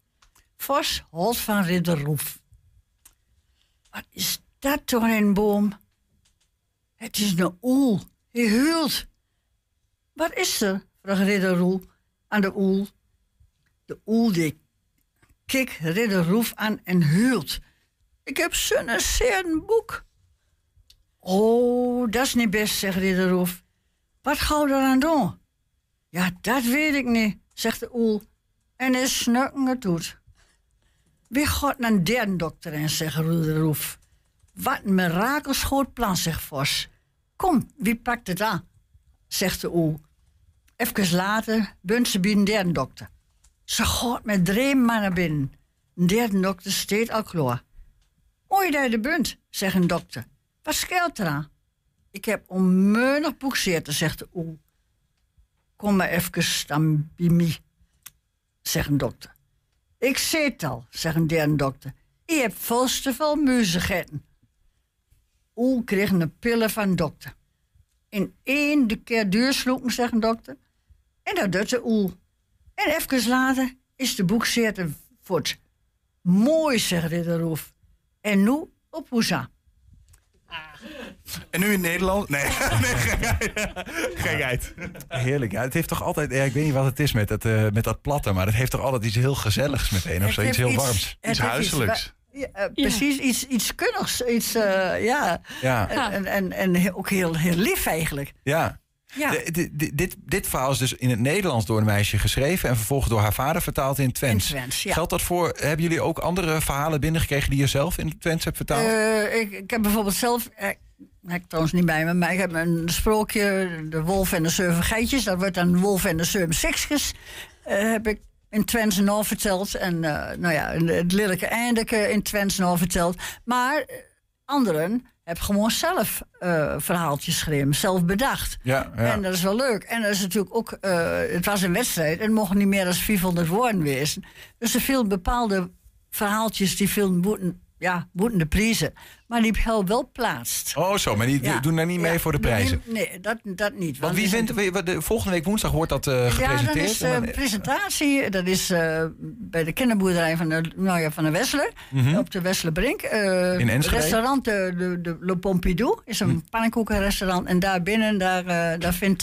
Vos houdt van Ridder Roef. Wat is dat toch een boom? Het is een oel. Hij huilt. Wat is er? vraagt Ridder Roel aan de oel. De oel die kijkt Ridder Roef aan en huilt. Ik heb zo'n zeer boek. Oh, dat is niet best, zegt Ridder Roef. Wat gauw eraan doen? Ja, dat weet ik niet, zegt de oel. En is snukken het doet. Wie gaat naar derde dokter en zegt Ridder Roef. Wat een mirakelschoot plan, zegt Vos. Kom, wie pakt het aan? zegt de oel. Even later bunt ze bij een derde dokter. Ze gaat met drie mannen binnen. Een derde dokter steekt al klaar. Mooi dat je er bent, zegt een dokter. Wat scheelt eraan? Ik heb onmeunig boekseerd, zegt de oel. Kom maar even dan bij zegt een dokter. Ik zie het al, zegt een derde dokter. Je hebt volste veel muzigetten. Oel kreeg een pillen van de dokter. In één de keer duursloepen, zegt een dokter. En dat doet de oel. En even later is de boekzetter voort. Mooi, zegt Ridder Roef. En nu op Hoeza. En nu in Nederland? Nee, [LAUGHS] nee gekheid. Heerlijk. Ja, het heeft toch altijd... Ja, ik weet niet wat het is met, het, eh, met dat platte... maar het heeft toch altijd iets heel gezelligs meteen. Of Het zo, iets heeft heel iets- warms. Iets huiselijks. Ja, eh, precies, iets, iets kunnigs. Iets, eh, ja. Ja. En, en, en ook heel, heel lief eigenlijk. Ja. Ja. De- de- de- dit, dit verhaal is dus in het Nederlands door een meisje geschreven... en vervolgens door haar vader vertaald in Twents. In Twents, ja. Geldt dat voor... Hebben jullie ook andere verhalen binnengekregen... die je zelf in Twents hebt vertaald? Eh, ik, ik heb bijvoorbeeld zelf, eh, heb ik trouwens niet bij me, maar ik heb een sprookje, de wolf en de zeven geitjes. Dat wordt dan wolf en de zeven seksjes. eh, heb ik in Twents nou verteld. En eh, nou ja, het lelijke eindelijke in Twents nou verteld. Maar anderen hebben gewoon zelf eh, verhaaltjes geschreven, zelf bedacht. ja, ja. En dat is wel leuk. En dat is natuurlijk ook, eh, het was een wedstrijd en het mochten niet meer dan 400 woorden wezen. Dus er viel bepaalde verhaaltjes die veel boeten, ja, boeten de prijzen. Maar die wel plaatst. Oh, zo. Maar die Ja. doen daar niet mee Ja, voor de prijzen. Nee, dat, dat niet. Want wie er vindt... de- Volgende week woensdag wordt dat eh, ja, gepresenteerd. dat is En dan- presentatie. Dat is eh, bij de kinderboerderij van de, nou ja, van de Wessler. Op de Wesslerbrink. Eh. In Enschede? restaurant de, de, de Le Pompidou. Is een Hm. pannenkoekenrestaurant. En daar binnen, daar, daar vindt...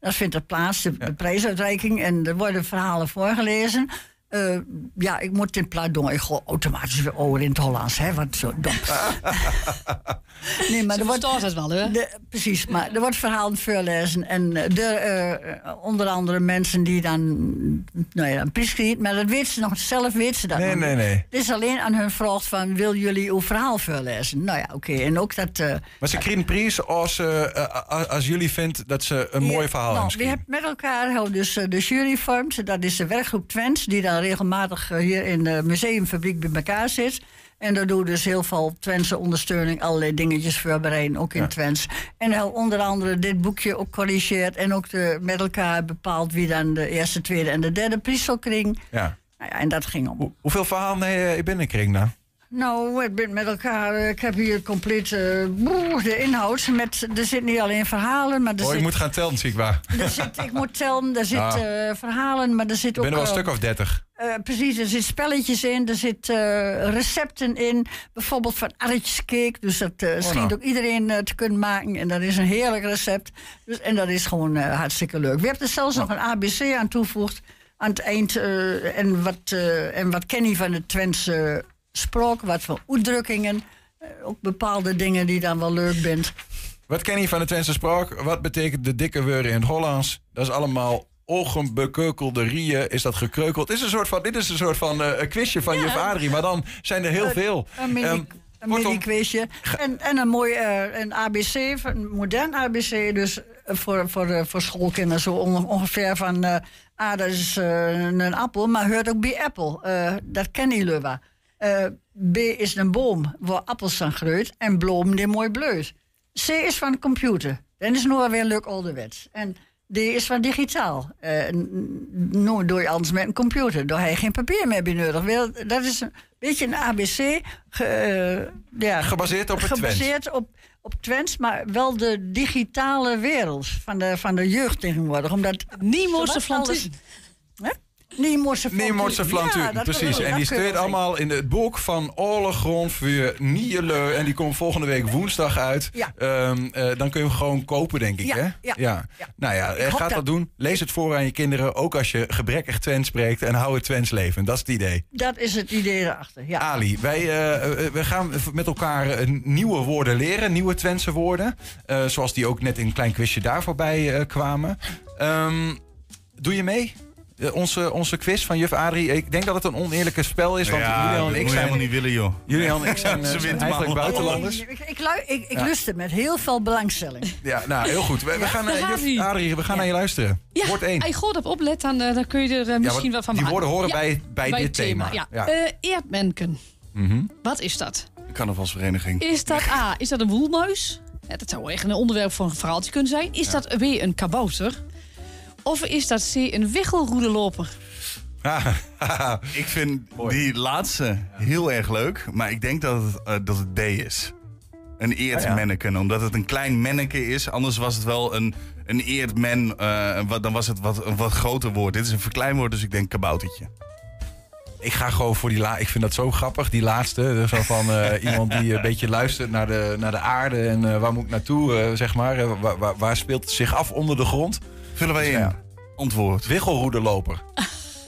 daar vindt het plaats, de, de prijsuitreiking. En er worden verhalen voorgelezen. Eh, ja, ik moet in plaats doen. Ik ga automatisch weer over in het Hollands. Hè, wat zo dom. [LAUGHS] nee, maar Ze er wordt, het wel, hè? de, precies, maar er wordt verhalen voorlezen. En eh, de, eh, onder andere mensen die dan nou ja, een prijs krijgen. Maar dat weet ze nog zelf, weet ze dat Nee, nog nee, niet. nee. Het is alleen aan hun vraag van, wil jullie uw verhaal voorlezen? Nou ja, oké. En ook dat... eh, Maar ze krijgen een prijs als, als jullie vindt dat ze een mooi verhaal nou, hebben we geschreven. hebben met elkaar hebben dus de jury vormt. Dat is de werkgroep Twents, die dan regelmatig eh, hier in de museumfabriek bij elkaar zit. En daar doen dus heel veel Twentse ondersteuning, allerlei dingetjes voorbereiden, ook in Ja. Twents. En hij onder andere dit boekje ook corrigeert en ook de, met elkaar bepaalt wie dan de eerste, tweede en de derde prijs zal krijgen. Ja. Nou ja, en dat ging om. Hoe- hoeveel verhalen heb je binnengekregen dan? Nou, ik ben met elkaar. Ik heb hier compleet eh, boe, de inhoud. Met, er zit niet alleen verhalen, maar er Oh, je zit, moet gaan tellen, zie ik waar. er zit, ik moet tellen, er zit Ah. eh, verhalen, maar er zit Ik ook. ben er wel een eh, stuk of dertig. precies, er zitten spelletjes in, er zitten recepten in. Bijvoorbeeld van arretjescake. Dus dat eh, schijnt nou. ook iedereen te kunnen maken. En dat is een heerlijk recept. Dus, en dat is gewoon hartstikke leuk. We hebben er zelfs nog een ABC aan toegevoegd. Aan het eind. en, wat, en wat ken je van het Twentse spraak? Wat voor uitdrukkingen. Eh, ook bepaalde dingen die dan wel leuk bent. Wat ken je van de Twentse spraak? Wat betekent de dikke woorden in het Hollands? Dat is allemaal ogenbekeukelde rieën. Is dat gekreukeld? Dit is een soort van, dit is een soort van een quizje van juf Adrie. Maar dan zijn er heel veel. Een mini, Ehm, een mini-quizje. En, en een mooi eh, een ABC, een modern ABC. Dus voor, voor, voor schoolkinderen zo on- ongeveer van... ah, dat is een appel, maar hoort ook bij Apple. Dat kennen jullie wel. Eh, B is een boom waar appels aan groeit. En bloem die mooi bleut. C is van computer. Dan is nog weer leuk ouderwets. En D is van digitaal. Nou doe je anders met een computer. Daar heb je geen papier meer bij nodig. Dat is een beetje een ABC. ge- eh, ja, Gebaseerd op het Gebaseerd op, op Twents, maar wel de digitale wereld van de, van de jeugd tegenwoordig. Omdat Niemose zowat Flantuur, Ja, dat precies. En die staat allemaal in het boek van Alle Grond voor Nieleu. En die komt volgende week woensdag uit. Ja. Ehm, eh, dan kun je hem gewoon kopen, denk ik. Ja, hè? ja, ja. Nou ja, Ik eh, hoop ga dat dat- doen. Lees het voor aan je kinderen. Ook als je gebrekkig Twents spreekt. En hou het Twents leven. Dat is het idee. Dat is het idee erachter. Ja. Ali, wij eh, we gaan met elkaar nieuwe woorden leren. Nieuwe Twentse woorden. Zoals die ook net in een klein quizje daar voorbij kwamen. Ehm, doe je mee? Eh, onze, onze quiz van juf Adrie. Ik denk dat het een oneerlijke spel is. Want ja, Julian en ik zijn... helemaal niet willen, joh. Julian en ik zijn, [LAUGHS] eh, Ze zijn wint eigenlijk buitenlanders. Ik, ik, lu- ik, ik Ja. lust het met heel veel belangstelling. Ja, nou, heel goed. We, we gaan, eh, gaat juf. Adrie, we gaan naar je luisteren. Ja, Woord 1. als je goed op oplet, dan, eh, dan kun je er eh, misschien wat van die maken. woorden horen Ja, bij- bij dit thema. Ja. Ja. Eh, eerdmenken. Mhm. Wat is dat? Carnavalsvereniging. Is dat A, is dat een woelmuis? Ja, dat zou echt een onderwerp voor een verhaaltje kunnen zijn. Is dat B, een kabouter? Of is dat C, een wichelroedeloper? [LAUGHS] Ik vind die laatste heel erg leuk, maar ik denk dat het, eh, dat het D is. Een eerd Ah, ja. manneken, omdat het een klein manneke is. Anders was het wel een, een eerd man, eh, wat, dan was het wat, een wat groter woord. Dit is een verkleinwoord, dus ik denk kaboutertje. Ik ga gewoon voor die la. Ik vind dat zo grappig, die laatste. Zo van eh, [LAUGHS] iemand die een beetje luistert naar de, naar de aarde en eh, waar moet ik naartoe, eh, zeg maar. Eh, waar, waar, waar speelt het zich af onder de grond? Vullen wij in. [LAUGHS] Ja. Antwoord. Wiggelroederloper.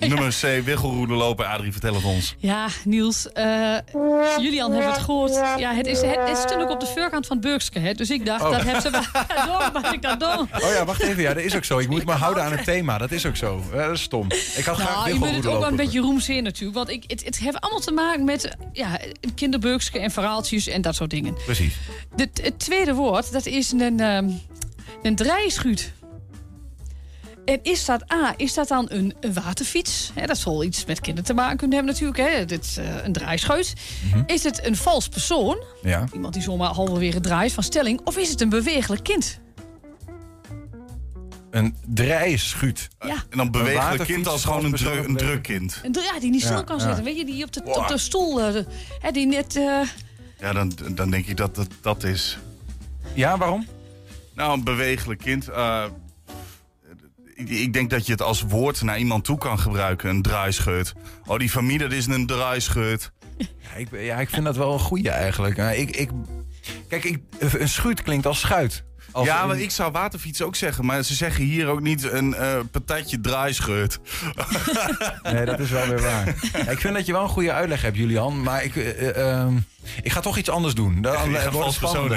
Nummer C, wiggelroede lopen. Adrie, vertel het ons. Ja, Niels. eh, Julian heeft het gehoord. Ja, het is, het is natuurlijk op de voorkant van Burgske. Hè? Dus ik dacht, Oh. dat hebben ze wel. [LAUGHS] Ja, mag ik dat? Oh ja, wacht even. Ja, dat is ook zo. Ik moet [LAUGHS] me houden aan het thema. Dat is ook zo. Ja, dat is stom. Ik had graag Nou, je moet het ook wel een wiggelroederloper. beetje roemzeer natuurlijk. Want ik, het, het heeft allemaal te maken met eh, ja, kinderburgske en verhaaltjes en dat soort dingen. Precies. De, het tweede woord, dat is een, ehm een draaischuut. En is dat A, is dat dan een, een waterfiets? Hè, dat zal iets met kinderen te maken kunnen hebben natuurlijk. Hè. Dit is eh, een draaischeut. Is het een vals persoon? Ja. Iemand die zomaar halverwege draait van stelling. Of is het een bewegelijk kind? Een drijschuut. Ja. En dan Een bewegelijk waterfiets kind als gewoon een, dru- een druk kind. Een dra- die niet Ja, stil kan ja. zitten. Weet je, die op de, Wow. op de stoel... eh, de- hè, die net... eh, Ja, dan, dan denk ik dat dat, dat is. Ja, waarom? Nou, een bewegelijk kind. eh, ik, denk dat je het als woord naar iemand toe kan gebruiken. Een draaischeut. Oh, die familie, dat is een draaischeut. [LAUGHS] Ja, ik, ja, ik vind dat wel een goeie eigenlijk. Ik, ik, kijk, ik, een schuut klinkt als schuit. Als ja, maar ik zou waterfiets ook zeggen. Maar ze zeggen hier ook niet een eh patatje draaischeut. [LAUGHS] Nee, dat is wel weer waar. Ja, ik vind dat je wel een goede uitleg hebt, Julian. Maar ik, eh, eh, ehm, ik ga toch iets anders doen. Gaat wordt persoon.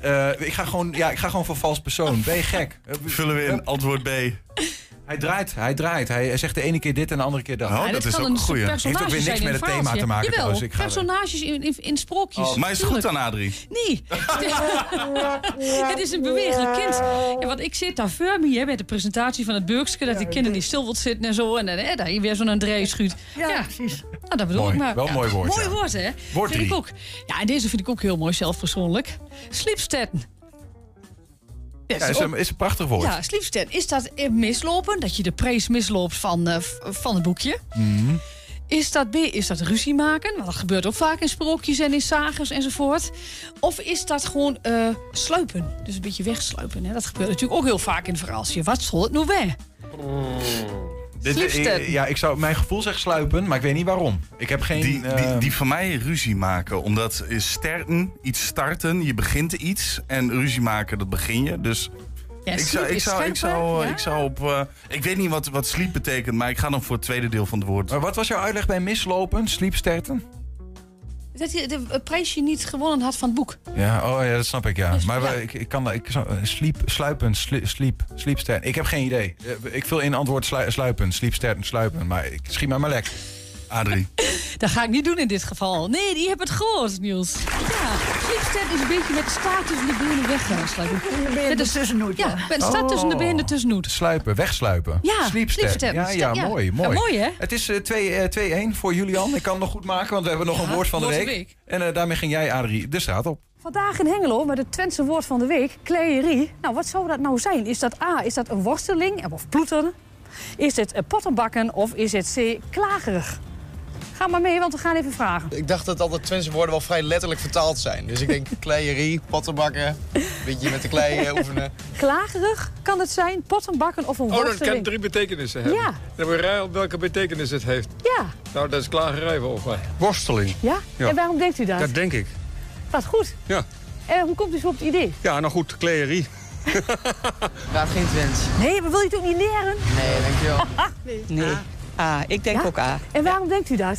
Eh, ik, ga gewoon, ja, ik ga gewoon voor vals persoon. Ben je gek? Vullen we in antwoord B. Hij draait, hij draait. Hij zegt de ene keer dit en de andere keer dat. Oh, ja, dat is kan ook een goeie. personage Heeft ook weer niks met het thema te maken Jawel, trouwens. Ik ga- personages in, in, in sprookjes. Oh, maar is het goed dan, Adrie? Nee. [LAUGHS] het is een bewegelijk kind. Ja, want ik zit daar me hè, met de presentatie van het Burgske. Dat die kinderen die stil wilt zitten en zo. En dan hè, daar hier weer zo'n dreeschuut. Ja, Ja. precies. Nou, dat bedoel Mooi. ik maar. Wel Ja, mooi woord, Mooi woord, hè? Woord vind ik ook. Ja, en deze vind ik ook heel mooi zelf persoonlijk. Sleepstetten. Ja, Ja, is, een, is een prachtig woord. ja, sleepstetten. Is dat mislopen? Dat je de prees misloopt van, eh, van het boekje? Mhm. Is dat B, is dat ruzie maken? Want dat gebeurt ook vaak in sprookjes en in sagers enzovoort. Of is dat gewoon eh, sluipen? Dus een beetje wegsluipen. Hè? Dat gebeurt natuurlijk ook heel vaak in het verhaaltje. Wat zal het nou weer? Dit- eh, ja, ik zou mijn gevoel zegt sluipen, maar ik weet niet waarom. Ik heb geen... Die, die, eh, die van mij ruzie maken. Omdat is starten, iets starten, je begint iets. En ruzie maken, dat begin je. Dus Ja, ik, zou, ik, zou, ik, zou, scherper, ja? ik zou op... eh, ik weet niet wat, wat sleep betekent, maar ik ga dan voor het tweede deel van het woord. maar wat was jouw uitleg bij mislopen, sleepsterten? Dat hij de de prijsje niet gewonnen had van het boek. Ja, oh ja, dat snap ik, ja. Dus, maar ja. Ik, ik kan. Ik, eh, sleep, sluipen, sli- sleep, sleepsterten. Ik heb geen idee. Eh, Ik vul in antwoord slu- sluipen, sleepsterten, sluipen. Maar ik schiet maar maar lek. Adrie. [LAUGHS] Dat ga ik niet doen in dit geval. Nee, die hebben het gehoord, Niels. Ja, is een beetje met de staart tussen de benen wegsluipen. Je er tussenuit. Ja, met de staart tussen de benen tussenuit. Sluipen, wegsluipen. Ja, sleepsterten. Ja, ja, Ja. mooi, Ja, mooi. mooi, hè? Het is eh, twee, eh, 2-1 voor Julian. Ik kan het nog goed maken, want we hebben nog Ja, een woord van de week. de. En eh, daarmee ging jij, Adrie, de straat op. Vandaag in Hengelo met het Twentse woord van de week, kleierie. Nou, wat zou dat nou zijn? Is dat A, is dat een worsteling of ploeteren? Is het pottenbakken of is het C, klagerig? Ga maar mee, want we gaan even vragen. Ik dacht dat al de Twentse woorden wel vrij letterlijk vertaald zijn. Dus ik denk [LAUGHS] kleierie, pottenbakken, een beetje met de klei eh, [LAUGHS] oefenen. Klagerig kan het zijn, pottenbakken of een Oh, dat worsteling? kan drie betekenissen hebben. Ja. Dan moet je raden welke betekenis het heeft. Ja, Nou, dat is klagerij volgens mij. Worsteling. ja? Ja. En waarom denkt u dat? Dat denk ik. Wat goed. Ja. En hoe komt u zo op het idee? Ja, nou goed, kleerie. [LAUGHS] Daar geen Twents. Nee, maar wil je het ook niet leren? Nee, dankjewel. Nee. A, ik denk Ja? ook A. En waarom denkt u dat?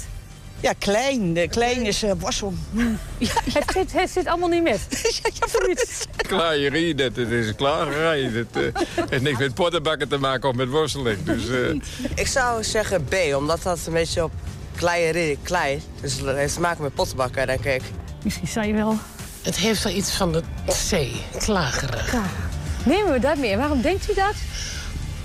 Ja, klein. De klein is uh, borstel. [LAUGHS] Het zit, het zit allemaal niet met. [LAUGHS] Zoiets. Kleierie, dat, dat is klagerij. Dat eh, heeft niks met pottenbakken te maken of met worsteling. Dus eh, Ik zou zeggen B, omdat dat een beetje op kleierie, klei. Dus het heeft te maken met pottenbakken, denk ik. Misschien zei je wel. Het heeft wel iets van de C, klagerig. Nemen we dat mee? Waarom denkt u dat?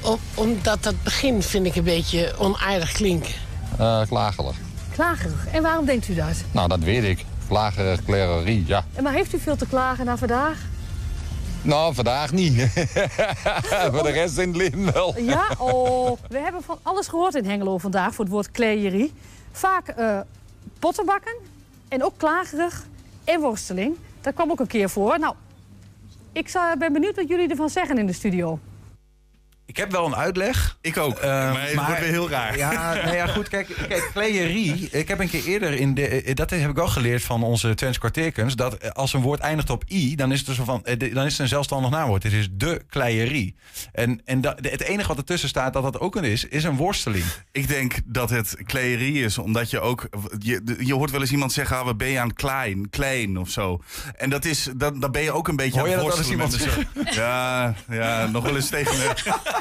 Om- omdat dat begin vind ik een beetje onaardig klinken. Uh, klagerig. Klagerig. En waarom denkt u dat? Nou, dat weet ik. Klagerig, klererie, ja. En Maar heeft u veel te klagen na vandaag? Nou, vandaag niet. [LAUGHS] Voor de rest in het leven wel. Ja? Oh, we hebben van alles gehoord in Hengelo vandaag voor het woord kleierie. Vaak eh, pottenbakken en ook klagerig en worsteling. Dat kwam ook een keer voor. Nou, ik zou- ben benieuwd wat jullie ervan zeggen in de studio. Ik heb wel een uitleg. Ik ook. Eh, maar het wordt weer heel raar. Ja, nou ja, goed. Kijk, kijk kleierie. Ik heb een keer eerder in de. eh, Dat heb ik wel geleerd van onze Twents kwartierkunst. Dat eh, als een woord eindigt op i, dan is het dus van. Dan is het een zelfstandig naamwoord. Het is de kleierie. En, en dat, het enige wat ertussen staat dat dat ook een is, is een worsteling. Ik denk dat het kleierie is, omdat je ook... Je, je hoort wel eens iemand zeggen, ah, wat ben je aan klein, klein of zo. En dat is, dat, dan ben je ook een beetje Hoor aan je het dat wel eens worstelen met de- Ja, ja, nog wel eens tegen me. [LAUGHS]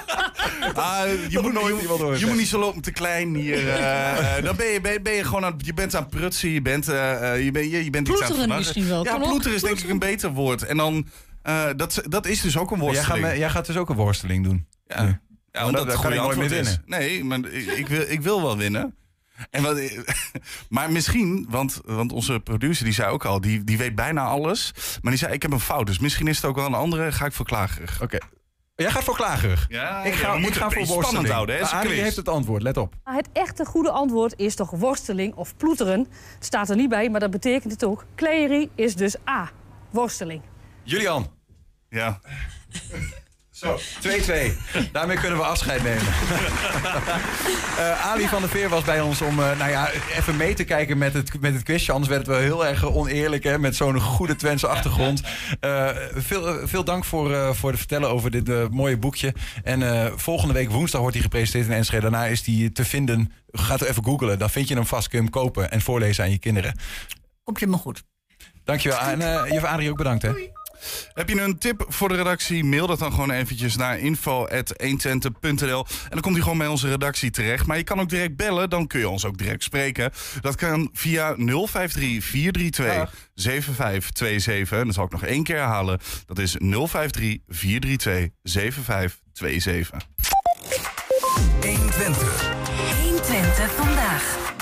Ah, je, moet, nooit je, moet niet zo lopen te klein hier. eh, eh, dan ben je, ben, ben je gewoon aan, je bent aan het prutsen, je bent, eh, eh, je bent, je, je bent iets aan het misschien wel, Ja, ploeteren is denk ik een beter woord. En dan, eh, dat, dat is dus ook een Jij gaat, worsteling. me- jij gaat dus ook een worsteling doen. Ja, ja Maar omdat dat kan ik nooit meer is. winnen. Nee, maar ik, ik, wil, ik wil wel winnen. En wat, [LAUGHS] maar misschien, want, want onze producer die zei ook al, die, die weet bijna alles. Maar die zei, ik heb een fout, dus misschien is het ook wel een andere. Ga ik voor klagerig. Oké. Jij gaat voor klagerig. Ja, ik ja, ga, ik het voor spannend worsteling. houden, hè, quiz. heeft het antwoord, let op. Het echte goede antwoord is toch worsteling of ploeteren. Het staat er niet bij, maar dat betekent het ook. Kleierie is dus A. Worsteling. Julian. Ja. Zo, 2-2. Daarmee kunnen we afscheid nemen. [LAUGHS] Eh, Ali van der Veer was bij ons om eh, nou ja, even mee te kijken met het, met het quizje. Anders werd het wel heel erg oneerlijk hè, met zo'n goede Twentse achtergrond. Eh, veel, eh, veel dank voor, eh, voor het vertellen over dit eh, mooie boekje. En eh, volgende week woensdag wordt hij gepresenteerd in Enschede. Daarna is hij te vinden. Gaat er even googlen. Dan vind je hem vast. Kun je hem kopen en voorlezen aan je kinderen. Komt helemaal goed. Dankjewel. En eh juf Adrie ook bedankt hè. Heb je een tip voor de redactie? Mail dat dan gewoon eventjes naar info.120.nl. En dan komt hij gewoon bij onze redactie terecht. Maar je kan ook direct bellen, dan kun je ons ook direct spreken. Dat kan via 053 432 7527. En dat zal ik nog één keer herhalen. Dat is 053 432 7527. 120. 120 vandaag.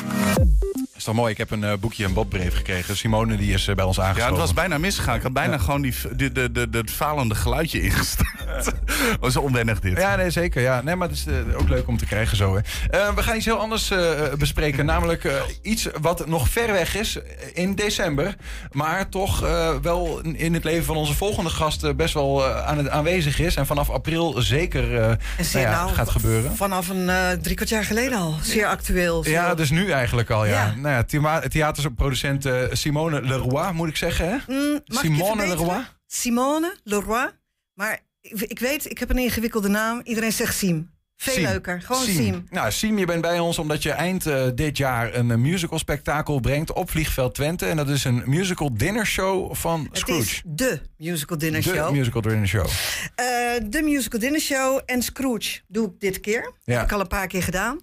Is toch mooi? Ik heb een eh, boekje, een botbrief gekregen. Simone die is eh, bij ons Ja, aangesloten. het was bijna misgegaan. Ik had bijna gewoon die, de, de, de, de, het falende geluidje ingesteld. [LAUGHS] Dat was onwennig dit. Ja, nee, zeker. Ja. Nee, maar het is eh, ook leuk om te krijgen zo. Hè. We gaan iets heel anders eh, bespreken. Namelijk eh, iets wat nog ver weg is in december. Maar toch eh, wel in het leven van onze volgende gast best wel aan het, aanwezig is. En vanaf april zeker eh, En nou ja, nou, gaat gebeuren. Vanaf een drie kwart jaar geleden al. Zeer actueel. Ja, dus nu eigenlijk al, ja. Ja. Nou ja, theaterproducent eh, Simone Leroy, moet ik zeggen, hè? Mm, Simone? Leroy? Simone Leroy. Maar ik, weet, ik heb een ingewikkelde naam. Iedereen zegt Siem. Veel Siem. leuker. Gewoon Siem. Siem. Nou, Siem, je bent bij ons omdat je eind eh, dit jaar een musical spektakel brengt op Vliegveld Twente. En dat is een musical dinner show van Het Scrooge. is de musical dinner de show. musical dinner show. Eh, de musical dinner show en Scrooge doe ik dit keer. Ja. Heb ik al een paar keer gedaan.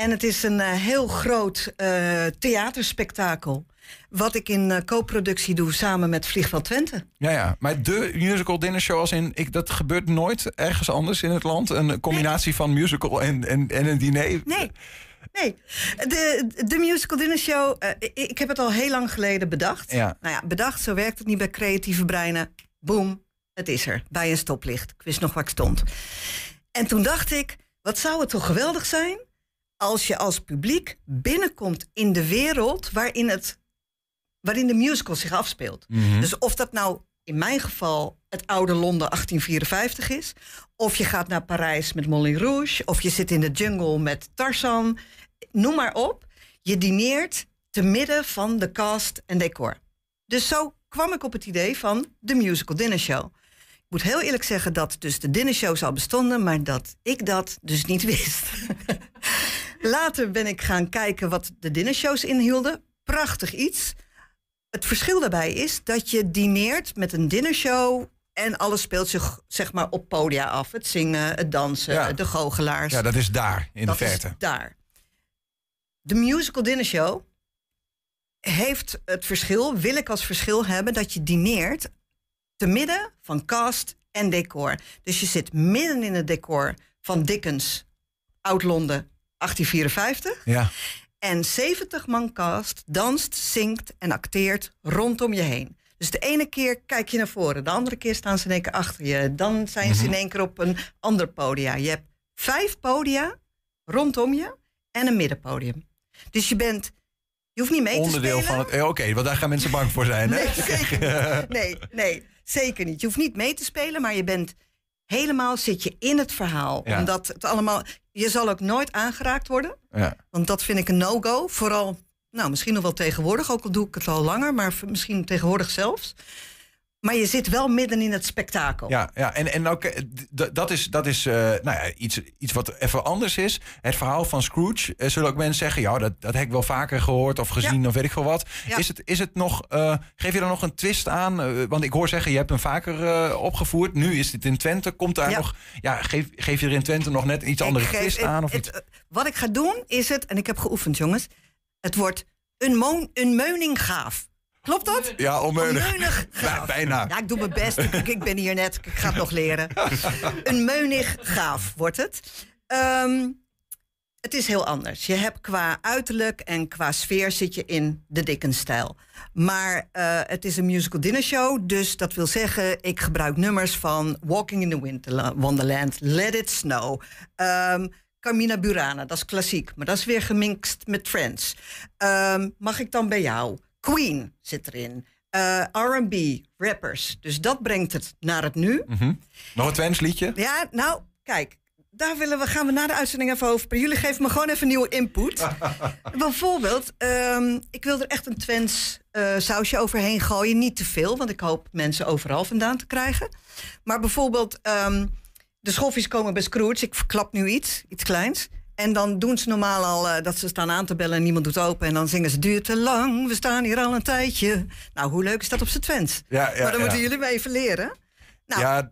En het is een eh, heel groot eh, theaterspektakel. Wat ik in eh, co-productie doe samen met Vliegveld Twente. Ja, ja. Maar de musical dinner show als in... Ik, dat gebeurt nooit ergens anders in het land. Een combinatie van musical en, en, en een diner. Nee. Nee, de, de musical dinner show, ik, ik heb het al heel lang geleden bedacht. Ja. Nou ja, bedacht, zo werkt het niet bij creatieve breinen. Boom, het is er, bij een stoplicht. Ik wist nog waar ik stond. En toen dacht ik, wat zou het toch geweldig zijn... als je als publiek binnenkomt in de wereld waarin, het, waarin de musical zich afspeelt. Mhm. Dus of dat nou in mijn geval het oude Londen 1854 is... of je gaat naar Parijs met Moulin Rouge... of je zit in de jungle met Tarzan, noem maar op. Je dineert te midden van de cast en decor. Dus zo kwam ik op het idee van de musical dinner show. Ik moet heel eerlijk zeggen dat dus de dinnershows al bestonden... maar dat ik dat dus niet wist. [LAUGHS] Later ben ik gaan kijken wat de dinnershows inhielden. Prachtig iets. Het verschil daarbij is dat je dineert met een dinnershow... en alles speelt zich zeg maar op podia af. Het zingen, het dansen, Ja. de goochelaars. Ja, dat is daar, in Dat de is verte. daar. De musical dinnershow heeft het verschil, wil ik als verschil hebben... dat je dineert te midden van cast en decor. Dus je zit midden in het decor van Dickens, Oud-Londen, 1854... Ja. En 70 man cast danst, zingt en acteert rondom je heen. Dus de ene keer kijk je naar voren, de andere keer staan ze in één keer achter je. Dan zijn ze in Mhm. één keer op een ander podia. Je hebt vijf podia rondom je en een middenpodium. Dus je bent, je hoeft niet mee te Onderdeel spelen. van het... eh, Oké, want daar gaan mensen bang voor zijn. Hè? [LAUGHS] Nee, zeker niet. Nee, nee, zeker niet. Je hoeft niet mee te spelen, maar je bent helemaal zit je in het verhaal. Ja. Omdat het allemaal. Je zal ook nooit aangeraakt worden. Ja. Want dat vind ik een no-go. Vooral, nou, misschien nog wel tegenwoordig, ook al doe ik het al langer, maar misschien tegenwoordig zelfs. Maar je zit wel midden in het spektakel. Ja, ja en, en ook, eh, dat is, dat is eh, nou ja, iets, iets wat even anders is. Het verhaal van Scrooge, eh, zullen ook mensen zeggen... ja, dat, dat heb ik wel vaker gehoord of gezien of weet ik veel wat. Ja. Is, het, is het nog, geef je er nog een twist aan? Want ik hoor zeggen, je hebt hem vaker opgevoerd. Nu is dit in Twente. Komt daar Ja. nog, ja, geef, geef je er in Twente nog net iets andere geef- twist het- aan? Of het- iets? wat ik ga doen is het, en ik heb geoefend jongens, het wordt een, moon, een meuning gaaf. Klopt dat? Ja, onmeunig. Onmeunig [LAUGHS] Ja, bijna. Ja, ik doe mijn best. Ik, ik ben hier net, ik ga het nog leren. [LAUGHS] Een meunig gaaf wordt het. Ehm, het is heel anders. Je hebt qua uiterlijk en qua sfeer zit je in de Dickens-stijl. Maar eh, het is een musical dinner show, dus dat wil zeggen... ik gebruik nummers van Walking in the Winter Wonderland, Let It Snow... ehm, Carmina Burana, dat is klassiek, maar dat is weer gemixt met Friends. Ehm, mag ik dan bij jou? Queen zit erin. Eh, R&B, rappers. Dus dat brengt het naar het nu. Mhm. Nog een Twents liedje? Ja, nou, kijk. Daar willen we, gaan we na de uitzending even over. Jullie geven me gewoon even nieuwe input. [LAUGHS] Bijvoorbeeld, ehm, ik wil er echt een Twents eh, sausje overheen gooien. Niet te veel, want ik hoop mensen overal vandaan te krijgen. Maar bijvoorbeeld, ehm, de schoffies komen bij Scrooge. Ik verklap nu iets, iets kleins. En dan doen ze normaal al eh, dat ze staan aan te bellen en niemand doet open. En dan zingen ze, duurt te lang, we staan hier al een tijdje. Nou, hoe leuk is dat op z'n Twents? Ja, ja, maar dan moeten jullie me even leren. Nou, Ja,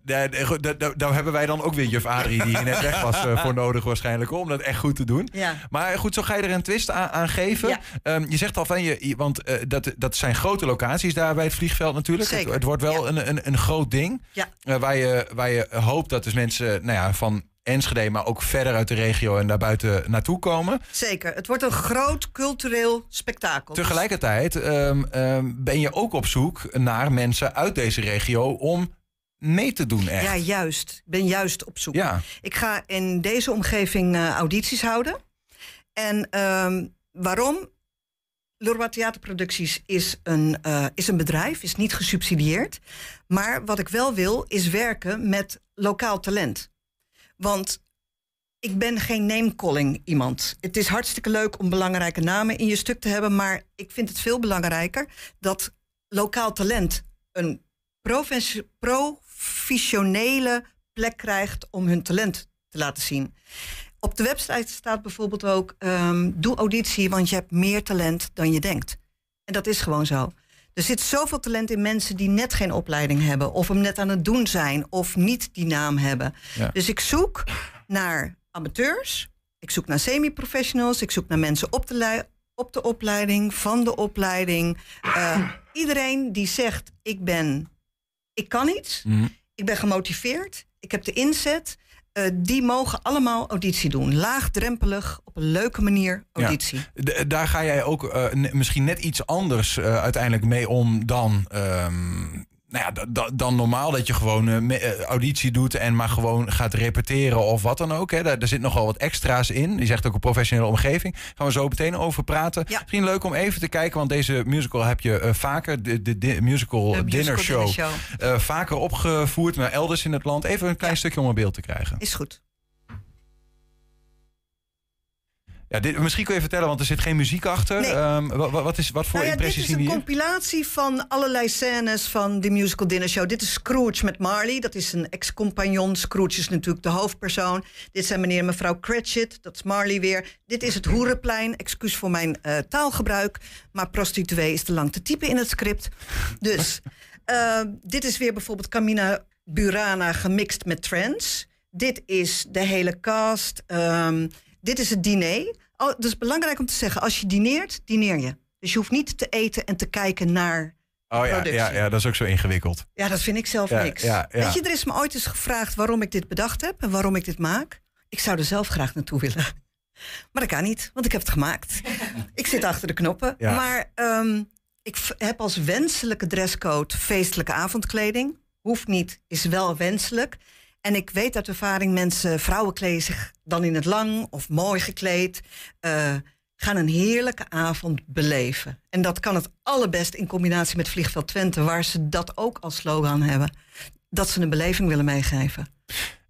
daar, hebben wij dan ook weer juf Adrie, die net weg was, eh, voor nodig waarschijnlijk, om dat echt goed te doen. Ja. Maar goed, zo ga je er een twist aan, aan geven. Ja. Ehm, je zegt al van je, want eh, dat, dat zijn grote locaties daar bij het vliegveld natuurlijk. Het, Zeker. het wordt wel een, een, een groot ding. Ja. Eh, waar, je, waar je hoopt dat dus mensen nou ja, van Enschede, maar ook verder uit de regio en daarbuiten naartoe komen. Zeker. Het wordt een groot cultureel spektakel. Tegelijkertijd ehm, ehm, ben je ook op zoek naar mensen uit deze regio om mee te doen echt. Ja, juist. Ik ben juist op zoek. Ja. Ik ga in deze omgeving eh, audities houden. En ehm, waarom? Leroy Theaterproducties is een, eh, is een bedrijf, is niet gesubsidieerd. Maar wat ik wel wil, is werken met lokaal talent. Want ik ben geen name-calling iemand. Het is hartstikke leuk om belangrijke namen in je stuk te hebben... maar ik vind het veel belangrijker dat lokaal talent... een professionele plek krijgt om hun talent te laten zien. Op de website staat bijvoorbeeld ook... ehm, doe auditie, want je hebt meer talent dan je denkt. En dat is gewoon zo. Er zit zoveel talent in mensen die net geen opleiding hebben... of hem net aan het doen zijn, of niet die naam hebben. Ja. Dus ik zoek naar amateurs... ik zoek naar semi-professionals... ik zoek naar mensen op de, op de opleiding, van de opleiding. Eh, iedereen die zegt, ik ben... ik kan iets, Mhm. ik ben gemotiveerd... ik heb de inzet... eh, die mogen allemaal auditie doen. Laagdrempelig, op een leuke manier auditie. Ja. Daar ga jij ook eh, misschien net iets anders eh, uiteindelijk mee om dan, ehm, nou ja, da- da- dan normaal. Dat je gewoon eh, auditie doet en maar gewoon gaat repeteren of wat dan ook. Hè. Daar, daar zit nogal wat extra's in. Je zegt ook een professionele omgeving. Gaan we zo meteen over praten. Misschien leuk om even te kijken, want deze musical heb je eh, vaker, de, de, de musical, De musical dinner show, dinner vaker opgevoerd, maar elders in het land. Even een klein stukje om een beeld te krijgen. Is goed. Ja, dit, misschien kun je vertellen, want er zit geen muziek achter. Nee. Ehm, wa- wa- wat, is, wat voor Nou ja, dit impressies is zien een compilatie van allerlei scènes van de musical dinner show. Dit is Scrooge met Marley. Dat is een ex-compagnon. Scrooge is natuurlijk de hoofdpersoon. Dit zijn meneer en mevrouw Cratchit. Dat is Marley weer. Dit is het Hoerenplein. Excuus voor mijn eh, taalgebruik. Maar prostituee is te lang te typen in het script. Dus [LAUGHS] eh, dit is weer bijvoorbeeld Camina Burana gemixt met trance. Dit is de hele cast. Ehm, dit is het diner. Oh, dat is belangrijk om te zeggen. Als je dineert, dineer je. Dus je hoeft niet te eten en te kijken naar Oh ja, ja, ja, dat is ook zo ingewikkeld. Ja, dat vind ik zelf Ja, niks. ja. Weet je, er is me ooit eens gevraagd waarom ik dit bedacht heb en waarom ik dit maak. Ik zou er zelf graag naartoe willen. [LAUGHS] Maar dat kan niet, want ik heb het gemaakt. ik zit achter de knoppen. Maar ehm, ik heb als wenselijke dresscode feestelijke avondkleding. Hoeft niet, is wel wenselijk. En ik weet uit ervaring, mensen, vrouwen kleden zich dan in het lang of mooi gekleed. eh, gaan een heerlijke avond beleven. En dat kan het allerbest in combinatie met Vliegveld Twente, waar ze dat ook als slogan hebben. dat ze een beleving willen meegeven.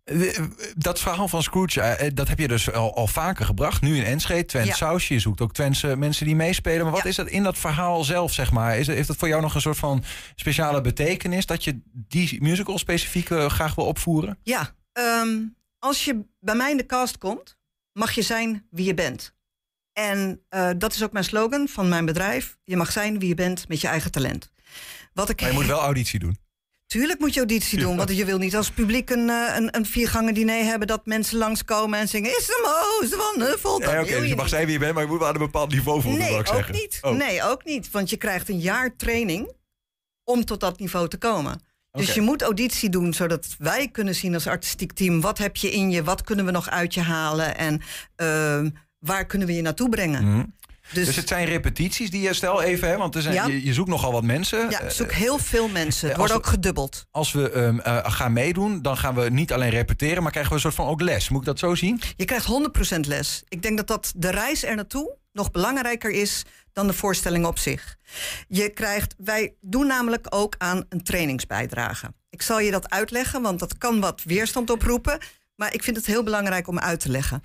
Eh, Dat verhaal van Scrooge, eh, eh, dat heb je dus al, al vaker gebracht. Nu in Enschede, Twents Ja. sausje. Je zoekt ook Twentse mensen die meespelen. Maar wat is dat in dat verhaal zelf, zeg maar? Is, heeft dat voor jou nog een soort van speciale betekenis... dat je die musical specifiek eh, graag wil opvoeren? Ja, ehm, als je bij mij in de cast komt, mag je zijn wie je bent. En eh, dat is ook mijn slogan van mijn bedrijf. Je mag zijn wie je bent met je eigen talent. Wat ik Maar je moet [LAUGHS] wel auditie doen. Tuurlijk moet je auditie doen, want je wil niet als publiek een, eh, een, een viergangen diner hebben dat mensen langskomen en zingen: Is moos van Huffel? Dat Ja, Oké, dus je mag niet. zijn wie je bent, maar je moet wel aan een bepaald niveau voldoen, Nee, ik ook zeggen. niet. Oh. Nee, ook niet. Want je krijgt een jaar training om tot dat niveau te komen. Dus je moet auditie doen, zodat wij kunnen zien als artistiek team... wat heb je in je, wat kunnen we nog uit je halen... en ehm, waar kunnen we je naartoe brengen. Mhm. Dus, het zijn repetities die je stel even, hè, want er zijn, Ja. je, je zoekt nogal wat mensen. Ja, Eh, ik zoek heel veel mensen. Het als wordt ook gedubbeld. Als we ehm, eh, gaan meedoen, dan gaan we niet alleen repeteren, maar krijgen we een soort van ook les. Moet ik dat zo zien? Je krijgt 100% les. Ik denk dat, dat de reis er naartoe nog belangrijker is dan de voorstelling op zich. Je krijgt, wij doen namelijk ook aan een trainingsbijdrage. Ik zal je dat uitleggen, want dat kan wat weerstand oproepen. Maar ik vind het heel belangrijk om uit te leggen.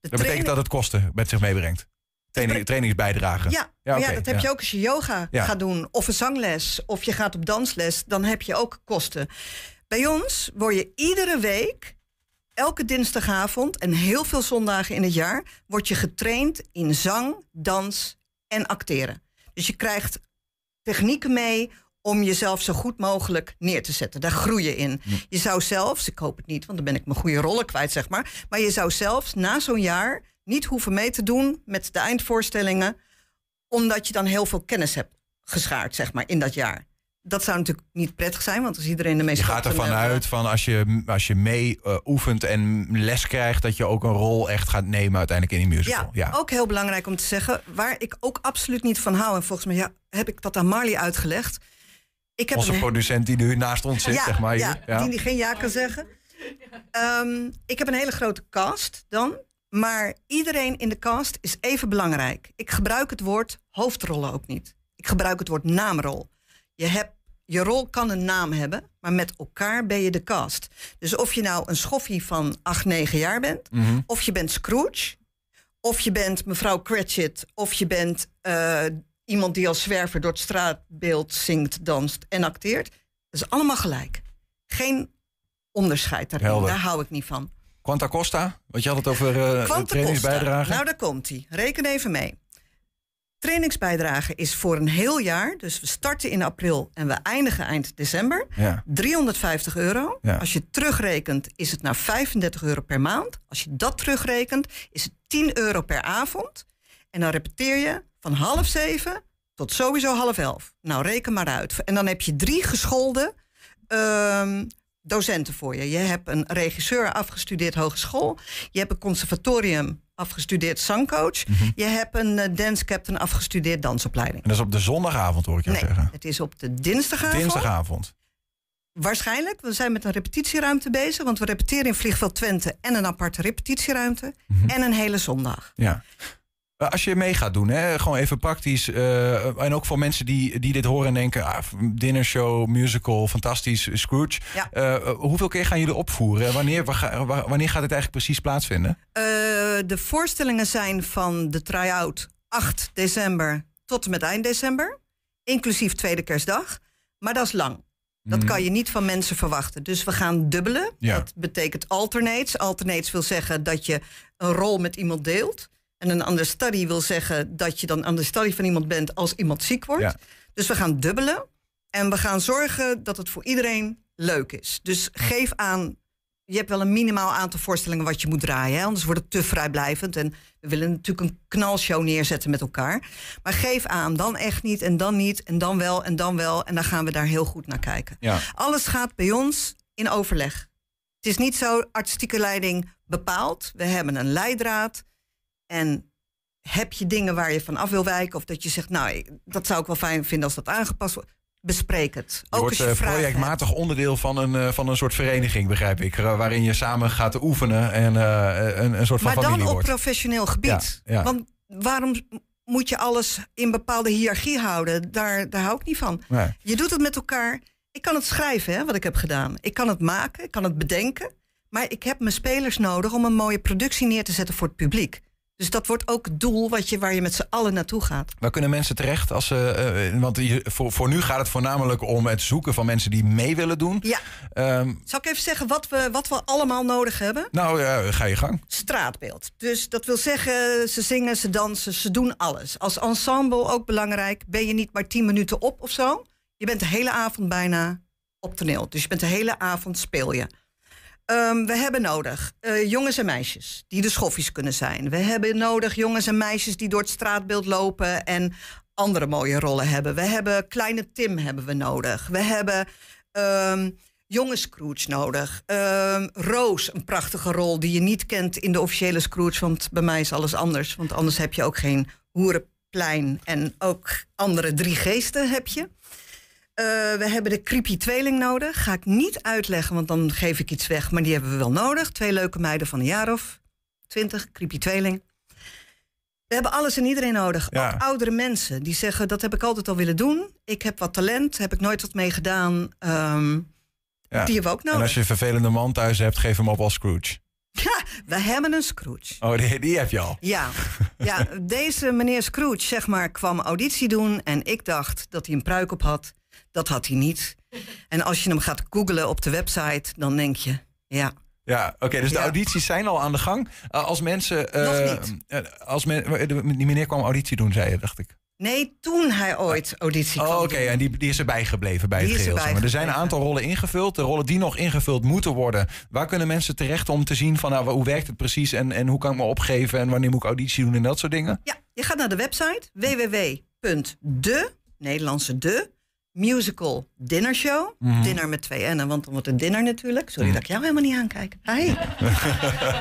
De Dat betekent dat het kosten met zich meebrengt. Training, trainingsbijdrage. Ja, ja, dat heb ja. je ook als je yoga Ja. gaat doen. Of een zangles. Of je gaat op dansles. Dan heb je ook kosten. Bij ons word je iedere week, elke dinsdagavond... en heel veel zondagen in het jaar... word je getraind in zang, dans en acteren. Dus je krijgt technieken mee om jezelf zo goed mogelijk neer te zetten. Daar groei je in. Je zou zelfs, ik hoop het niet, want dan ben ik mijn goede rollen kwijt, zeg maar. Maar je zou zelfs na zo'n jaar niet hoeven mee te doen met de eindvoorstellingen, omdat je dan heel veel kennis hebt geschaard, zeg maar, in dat jaar. Dat zou natuurlijk niet prettig zijn, want als iedereen de meest Je gaat ervan uit van als je, als je mee eh, oefent en les krijgt, dat je ook een rol echt gaat nemen uiteindelijk in die musical. Ja, ook heel belangrijk om te zeggen. Waar ik ook absoluut niet van hou. En volgens mij ja, heb ik dat aan Marley uitgelegd. Ik heb Onze een- producent die nu naast ons zit, ja, zeg maar. ja. Ja. Die, die geen ja kan zeggen. Ehm, ik heb een hele grote cast dan. Maar iedereen in de cast is even belangrijk. Ik gebruik het woord hoofdrollen ook niet. Ik gebruik het woord naamrol. Je, hebt, je rol kan een naam hebben, maar met elkaar ben je de cast. Dus of je nou een schoffie van 8, 9 jaar bent, Mhm. of je bent Scrooge, of je bent mevrouw Cratchit, of je bent eh, iemand die als zwerver door het straatbeeld zingt, danst en acteert. Dat is allemaal gelijk. Geen onderscheid daarin. Helder. Daar hou ik niet van. Quanta Costa, wat je had het over Quanta trainingsbijdrage. Nou, daar komt hij. Reken even mee. Trainingsbijdrage is voor een heel jaar. Dus we starten in april en we eindigen eind december. Ja. 350 euro. Ja. Als je terugrekent, is het naar 35 euro per maand. Als je dat terugrekent, is het 10 euro per avond. En dan repeteer je van half zeven tot sowieso half elf. Nou, reken maar uit. En dan heb je drie geschoolde ehm, docenten voor je. Je hebt een regisseur afgestudeerd hogeschool. Je hebt een conservatorium afgestudeerd zangcoach. Je hebt een eh, dance captain afgestudeerd dansopleiding. En dat is op de zondagavond, hoor ik jou Nee, zeggen. het is op de dinsdagavond. Dinsdagavond. Waarschijnlijk. We zijn met een repetitieruimte bezig. Want we repeteren in Vliegveld Twente en een aparte repetitieruimte. Mhm. En een hele zondag. Ja. Eh, Als je mee gaat doen, hè, gewoon even praktisch. eh, en ook voor mensen die, die dit horen en denken: ah, dinnershow, musical, fantastisch, Scrooge. Ja. Eh, hoeveel keer gaan jullie opvoeren? En Wanneer, wanneer gaat het eigenlijk precies plaatsvinden? De voorstellingen zijn van de try-out 8 december tot en met eind december. Inclusief tweede kerstdag. Maar dat is lang. Dat Mhm. kan je niet van mensen verwachten. Dus we gaan dubbelen. Ja. Dat betekent alternates. Alternates wil zeggen dat je een rol met iemand deelt. En een understudy wil zeggen dat je dan understudy van iemand bent als iemand ziek wordt. Ja. Dus we gaan dubbelen. En we gaan zorgen dat het voor iedereen leuk is. Dus geef aan. Je hebt wel een minimaal aantal voorstellingen wat je moet draaien. Hè? Anders wordt het te vrijblijvend. En we willen natuurlijk een knalshow neerzetten met elkaar. Maar geef aan. Dan echt niet. En dan niet. En dan wel. En dan wel. En dan gaan we daar heel goed naar kijken. Ja. Alles gaat bij ons in overleg. Het is niet zo artistieke leiding bepaald. We hebben een leidraad. En heb je dingen waar je van af wil wijken... of dat je zegt, nou, dat zou ik wel fijn vinden als dat aangepast wordt... bespreek het. Je Ook wordt als je eh, hebt. projectmatig onderdeel van een, eh, van een soort vereniging, begrijp ik. eh, waarin je samen gaat oefenen en een, een soort van Maar familie dan op professioneel gebied. Ja, ja. Want waarom moet je alles in bepaalde hiërarchie houden? Daar, daar hou ik niet van. Nee. Je doet het met elkaar Ik kan het schrijven, hè, wat ik heb gedaan. Ik kan het maken, ik kan het bedenken. Maar ik heb mijn spelers nodig om een mooie productie neer te zetten voor het publiek. Dus dat wordt ook het doel wat je, waar je met z'n allen naartoe gaat. Waar kunnen mensen terecht als ze. eh, want voor, voor nu gaat het voornamelijk om het zoeken van mensen die mee willen doen. Ja. Ehm, Zal ik even zeggen wat we, wat we allemaal nodig hebben? nou, ja, ga je gang. straatbeeld. Dus dat wil zeggen, ze zingen, ze dansen, ze doen alles. Als ensemble ook belangrijk. Ben je niet maar tien minuten op of zo? Je bent de hele avond bijna op toneel. Dus je bent de hele avond speel je. Ehm, we hebben nodig eh, jongens en meisjes die de schoffies kunnen zijn. We hebben nodig jongens en meisjes die door het straatbeeld lopen en andere mooie rollen hebben. We hebben kleine Tim hebben we nodig. We hebben ehm, jonge Scrooge nodig. Ehm, Roos, een prachtige rol die je niet kent in de officiële Scrooge, want bij mij is alles anders. Want anders heb je ook geen hoerenplein en ook andere drie geesten heb je. Eh, we hebben de creepy tweeling nodig. Ga ik niet uitleggen, want dan geef ik iets weg. Maar die hebben we wel nodig. Twee leuke meiden van een jaar of twintig, creepy tweeling. We hebben alles en iedereen nodig. Ook oudere mensen die zeggen, dat heb ik altijd al willen doen. Ik heb wat talent, heb ik nooit wat mee gedaan. Ehm, Ja. Die hebben we ook nodig. En als je een vervelende man thuis hebt, geef hem op als Scrooge. Ja, we hebben een Scrooge. Oh, die, die heb je al. Ja, [LAUGHS] ja, deze meneer Scrooge zeg maar, kwam auditie doen en ik dacht dat hij een pruik op had. Dat had hij niet. En als je hem gaat googlen op de website, dan denk je, ja. Ja, oké, dus de audities zijn al aan de gang. Uh, als mensen. eh, Nog niet. eh, als men, die meneer kwam auditie doen, zei je, dacht ik. Nee, toen hij ooit auditie kwam Oh, oké, en die, die is erbij gebleven bij Die het geheel. maar. Er zijn een aantal rollen ingevuld. De rollen die nog ingevuld moeten worden. Waar kunnen mensen terecht om te zien van nou, hoe werkt het precies en, en hoe kan ik me opgeven en wanneer moet ik auditie doen en dat soort dingen? Ja, je gaat naar de website www.de, Nederlandse de, musical dinner show. Mhm. Dinner met twee N'en, want dan wordt het dinner natuurlijk. Sorry dat ik jou helemaal niet aankijk. Hi.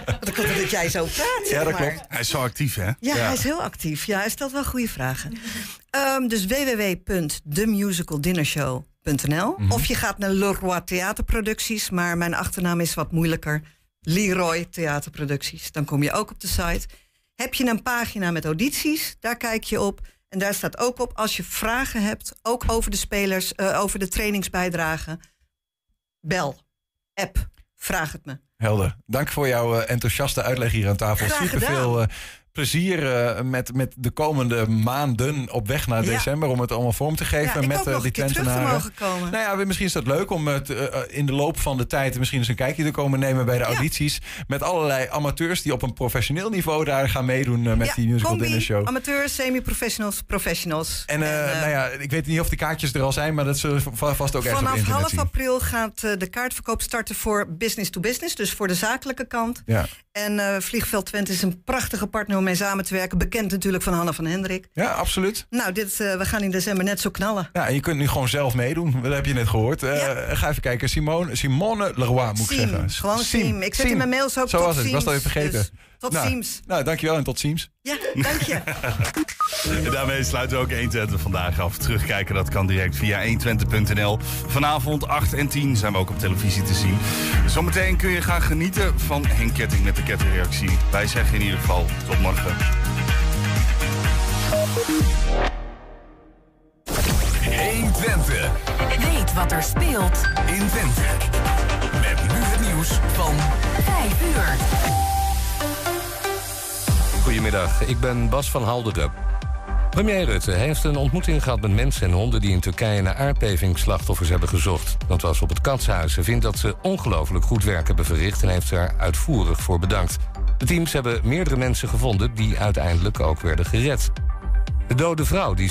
Want ik hoop dat jij zo praat. zeg maar. Hij is zo actief, hè? Ja, hij is heel actief. Ja, hij stelt wel goede vragen. Ehm, dus www.themusicaldinnershow.nl Mhm. Of je gaat naar Leroy Theaterproducties, maar mijn achternaam is wat moeilijker. Leroy Theaterproducties. Dan kom je ook op de site. Heb je een pagina met audities, daar kijk je op. En daar staat ook op, als je vragen hebt, ook over de spelers, eh, over de trainingsbijdragen, bel, app, vraag het me. Helder. Dank voor jouw eh, enthousiaste uitleg hier aan tafel. Super veel plezier eh, met, met de komende maanden op weg naar Ja. december om het allemaal vorm te geven Ja, met eh, die te Twentenaren. Nou ja, misschien is dat leuk om het eh, in de loop van de tijd misschien eens een kijkje te komen nemen bij de audities. Met allerlei amateurs die op een professioneel niveau daar gaan meedoen met die musical combi, dinner show. Amateurs, semi-professionals, professionals. En, eh, nou ja, ik weet niet of de kaartjes er al zijn, maar dat zullen va- vast ook ergens op Vanaf half april gaat de kaartverkoop starten voor business to business, dus voor de zakelijke kant. Ja. En Vliegveld Twente is een prachtige partner om mee samen te werken. Bekend natuurlijk van Hanna van Hendrik. ja, absoluut. Nou, dit, eh, we gaan in december net zo knallen. Ja, en je kunt nu gewoon zelf meedoen. Dat heb je net gehoord. Eh, Ga even kijken. Simone, Simone Leroy moet ik zeggen. gewoon Siem. Ik zet in mijn mails ook Zo was het. Ik was dat even vergeten. Dus tot nou, Siems. Nou, dankjewel en tot Siems. Ja, dank je. [LAUGHS] En daarmee sluiten we ook 120 vandaag af. Terugkijken, dat kan direct via 120.nl. Vanavond 8 en 10 zijn we ook op televisie te zien. Zometeen kun je gaan genieten van Henk Ketting met de kettingreactie. Wij zeggen in ieder geval tot morgen. 120. Weet wat er speelt in Twente. Met nu het nieuws van 5 uur. Goedemiddag, ik ben Bas van Halderen. Premier Rutte heeft een ontmoeting gehad met mensen en honden... die in Turkije naar aardbevingsslachtoffers hebben gezocht. Dat was op het Katshuis. Hij vindt dat ze ongelooflijk goed werk hebben verricht... en heeft er uitvoerig voor bedankt. De teams hebben meerdere mensen gevonden... die uiteindelijk ook werden gered. De dode vrouw die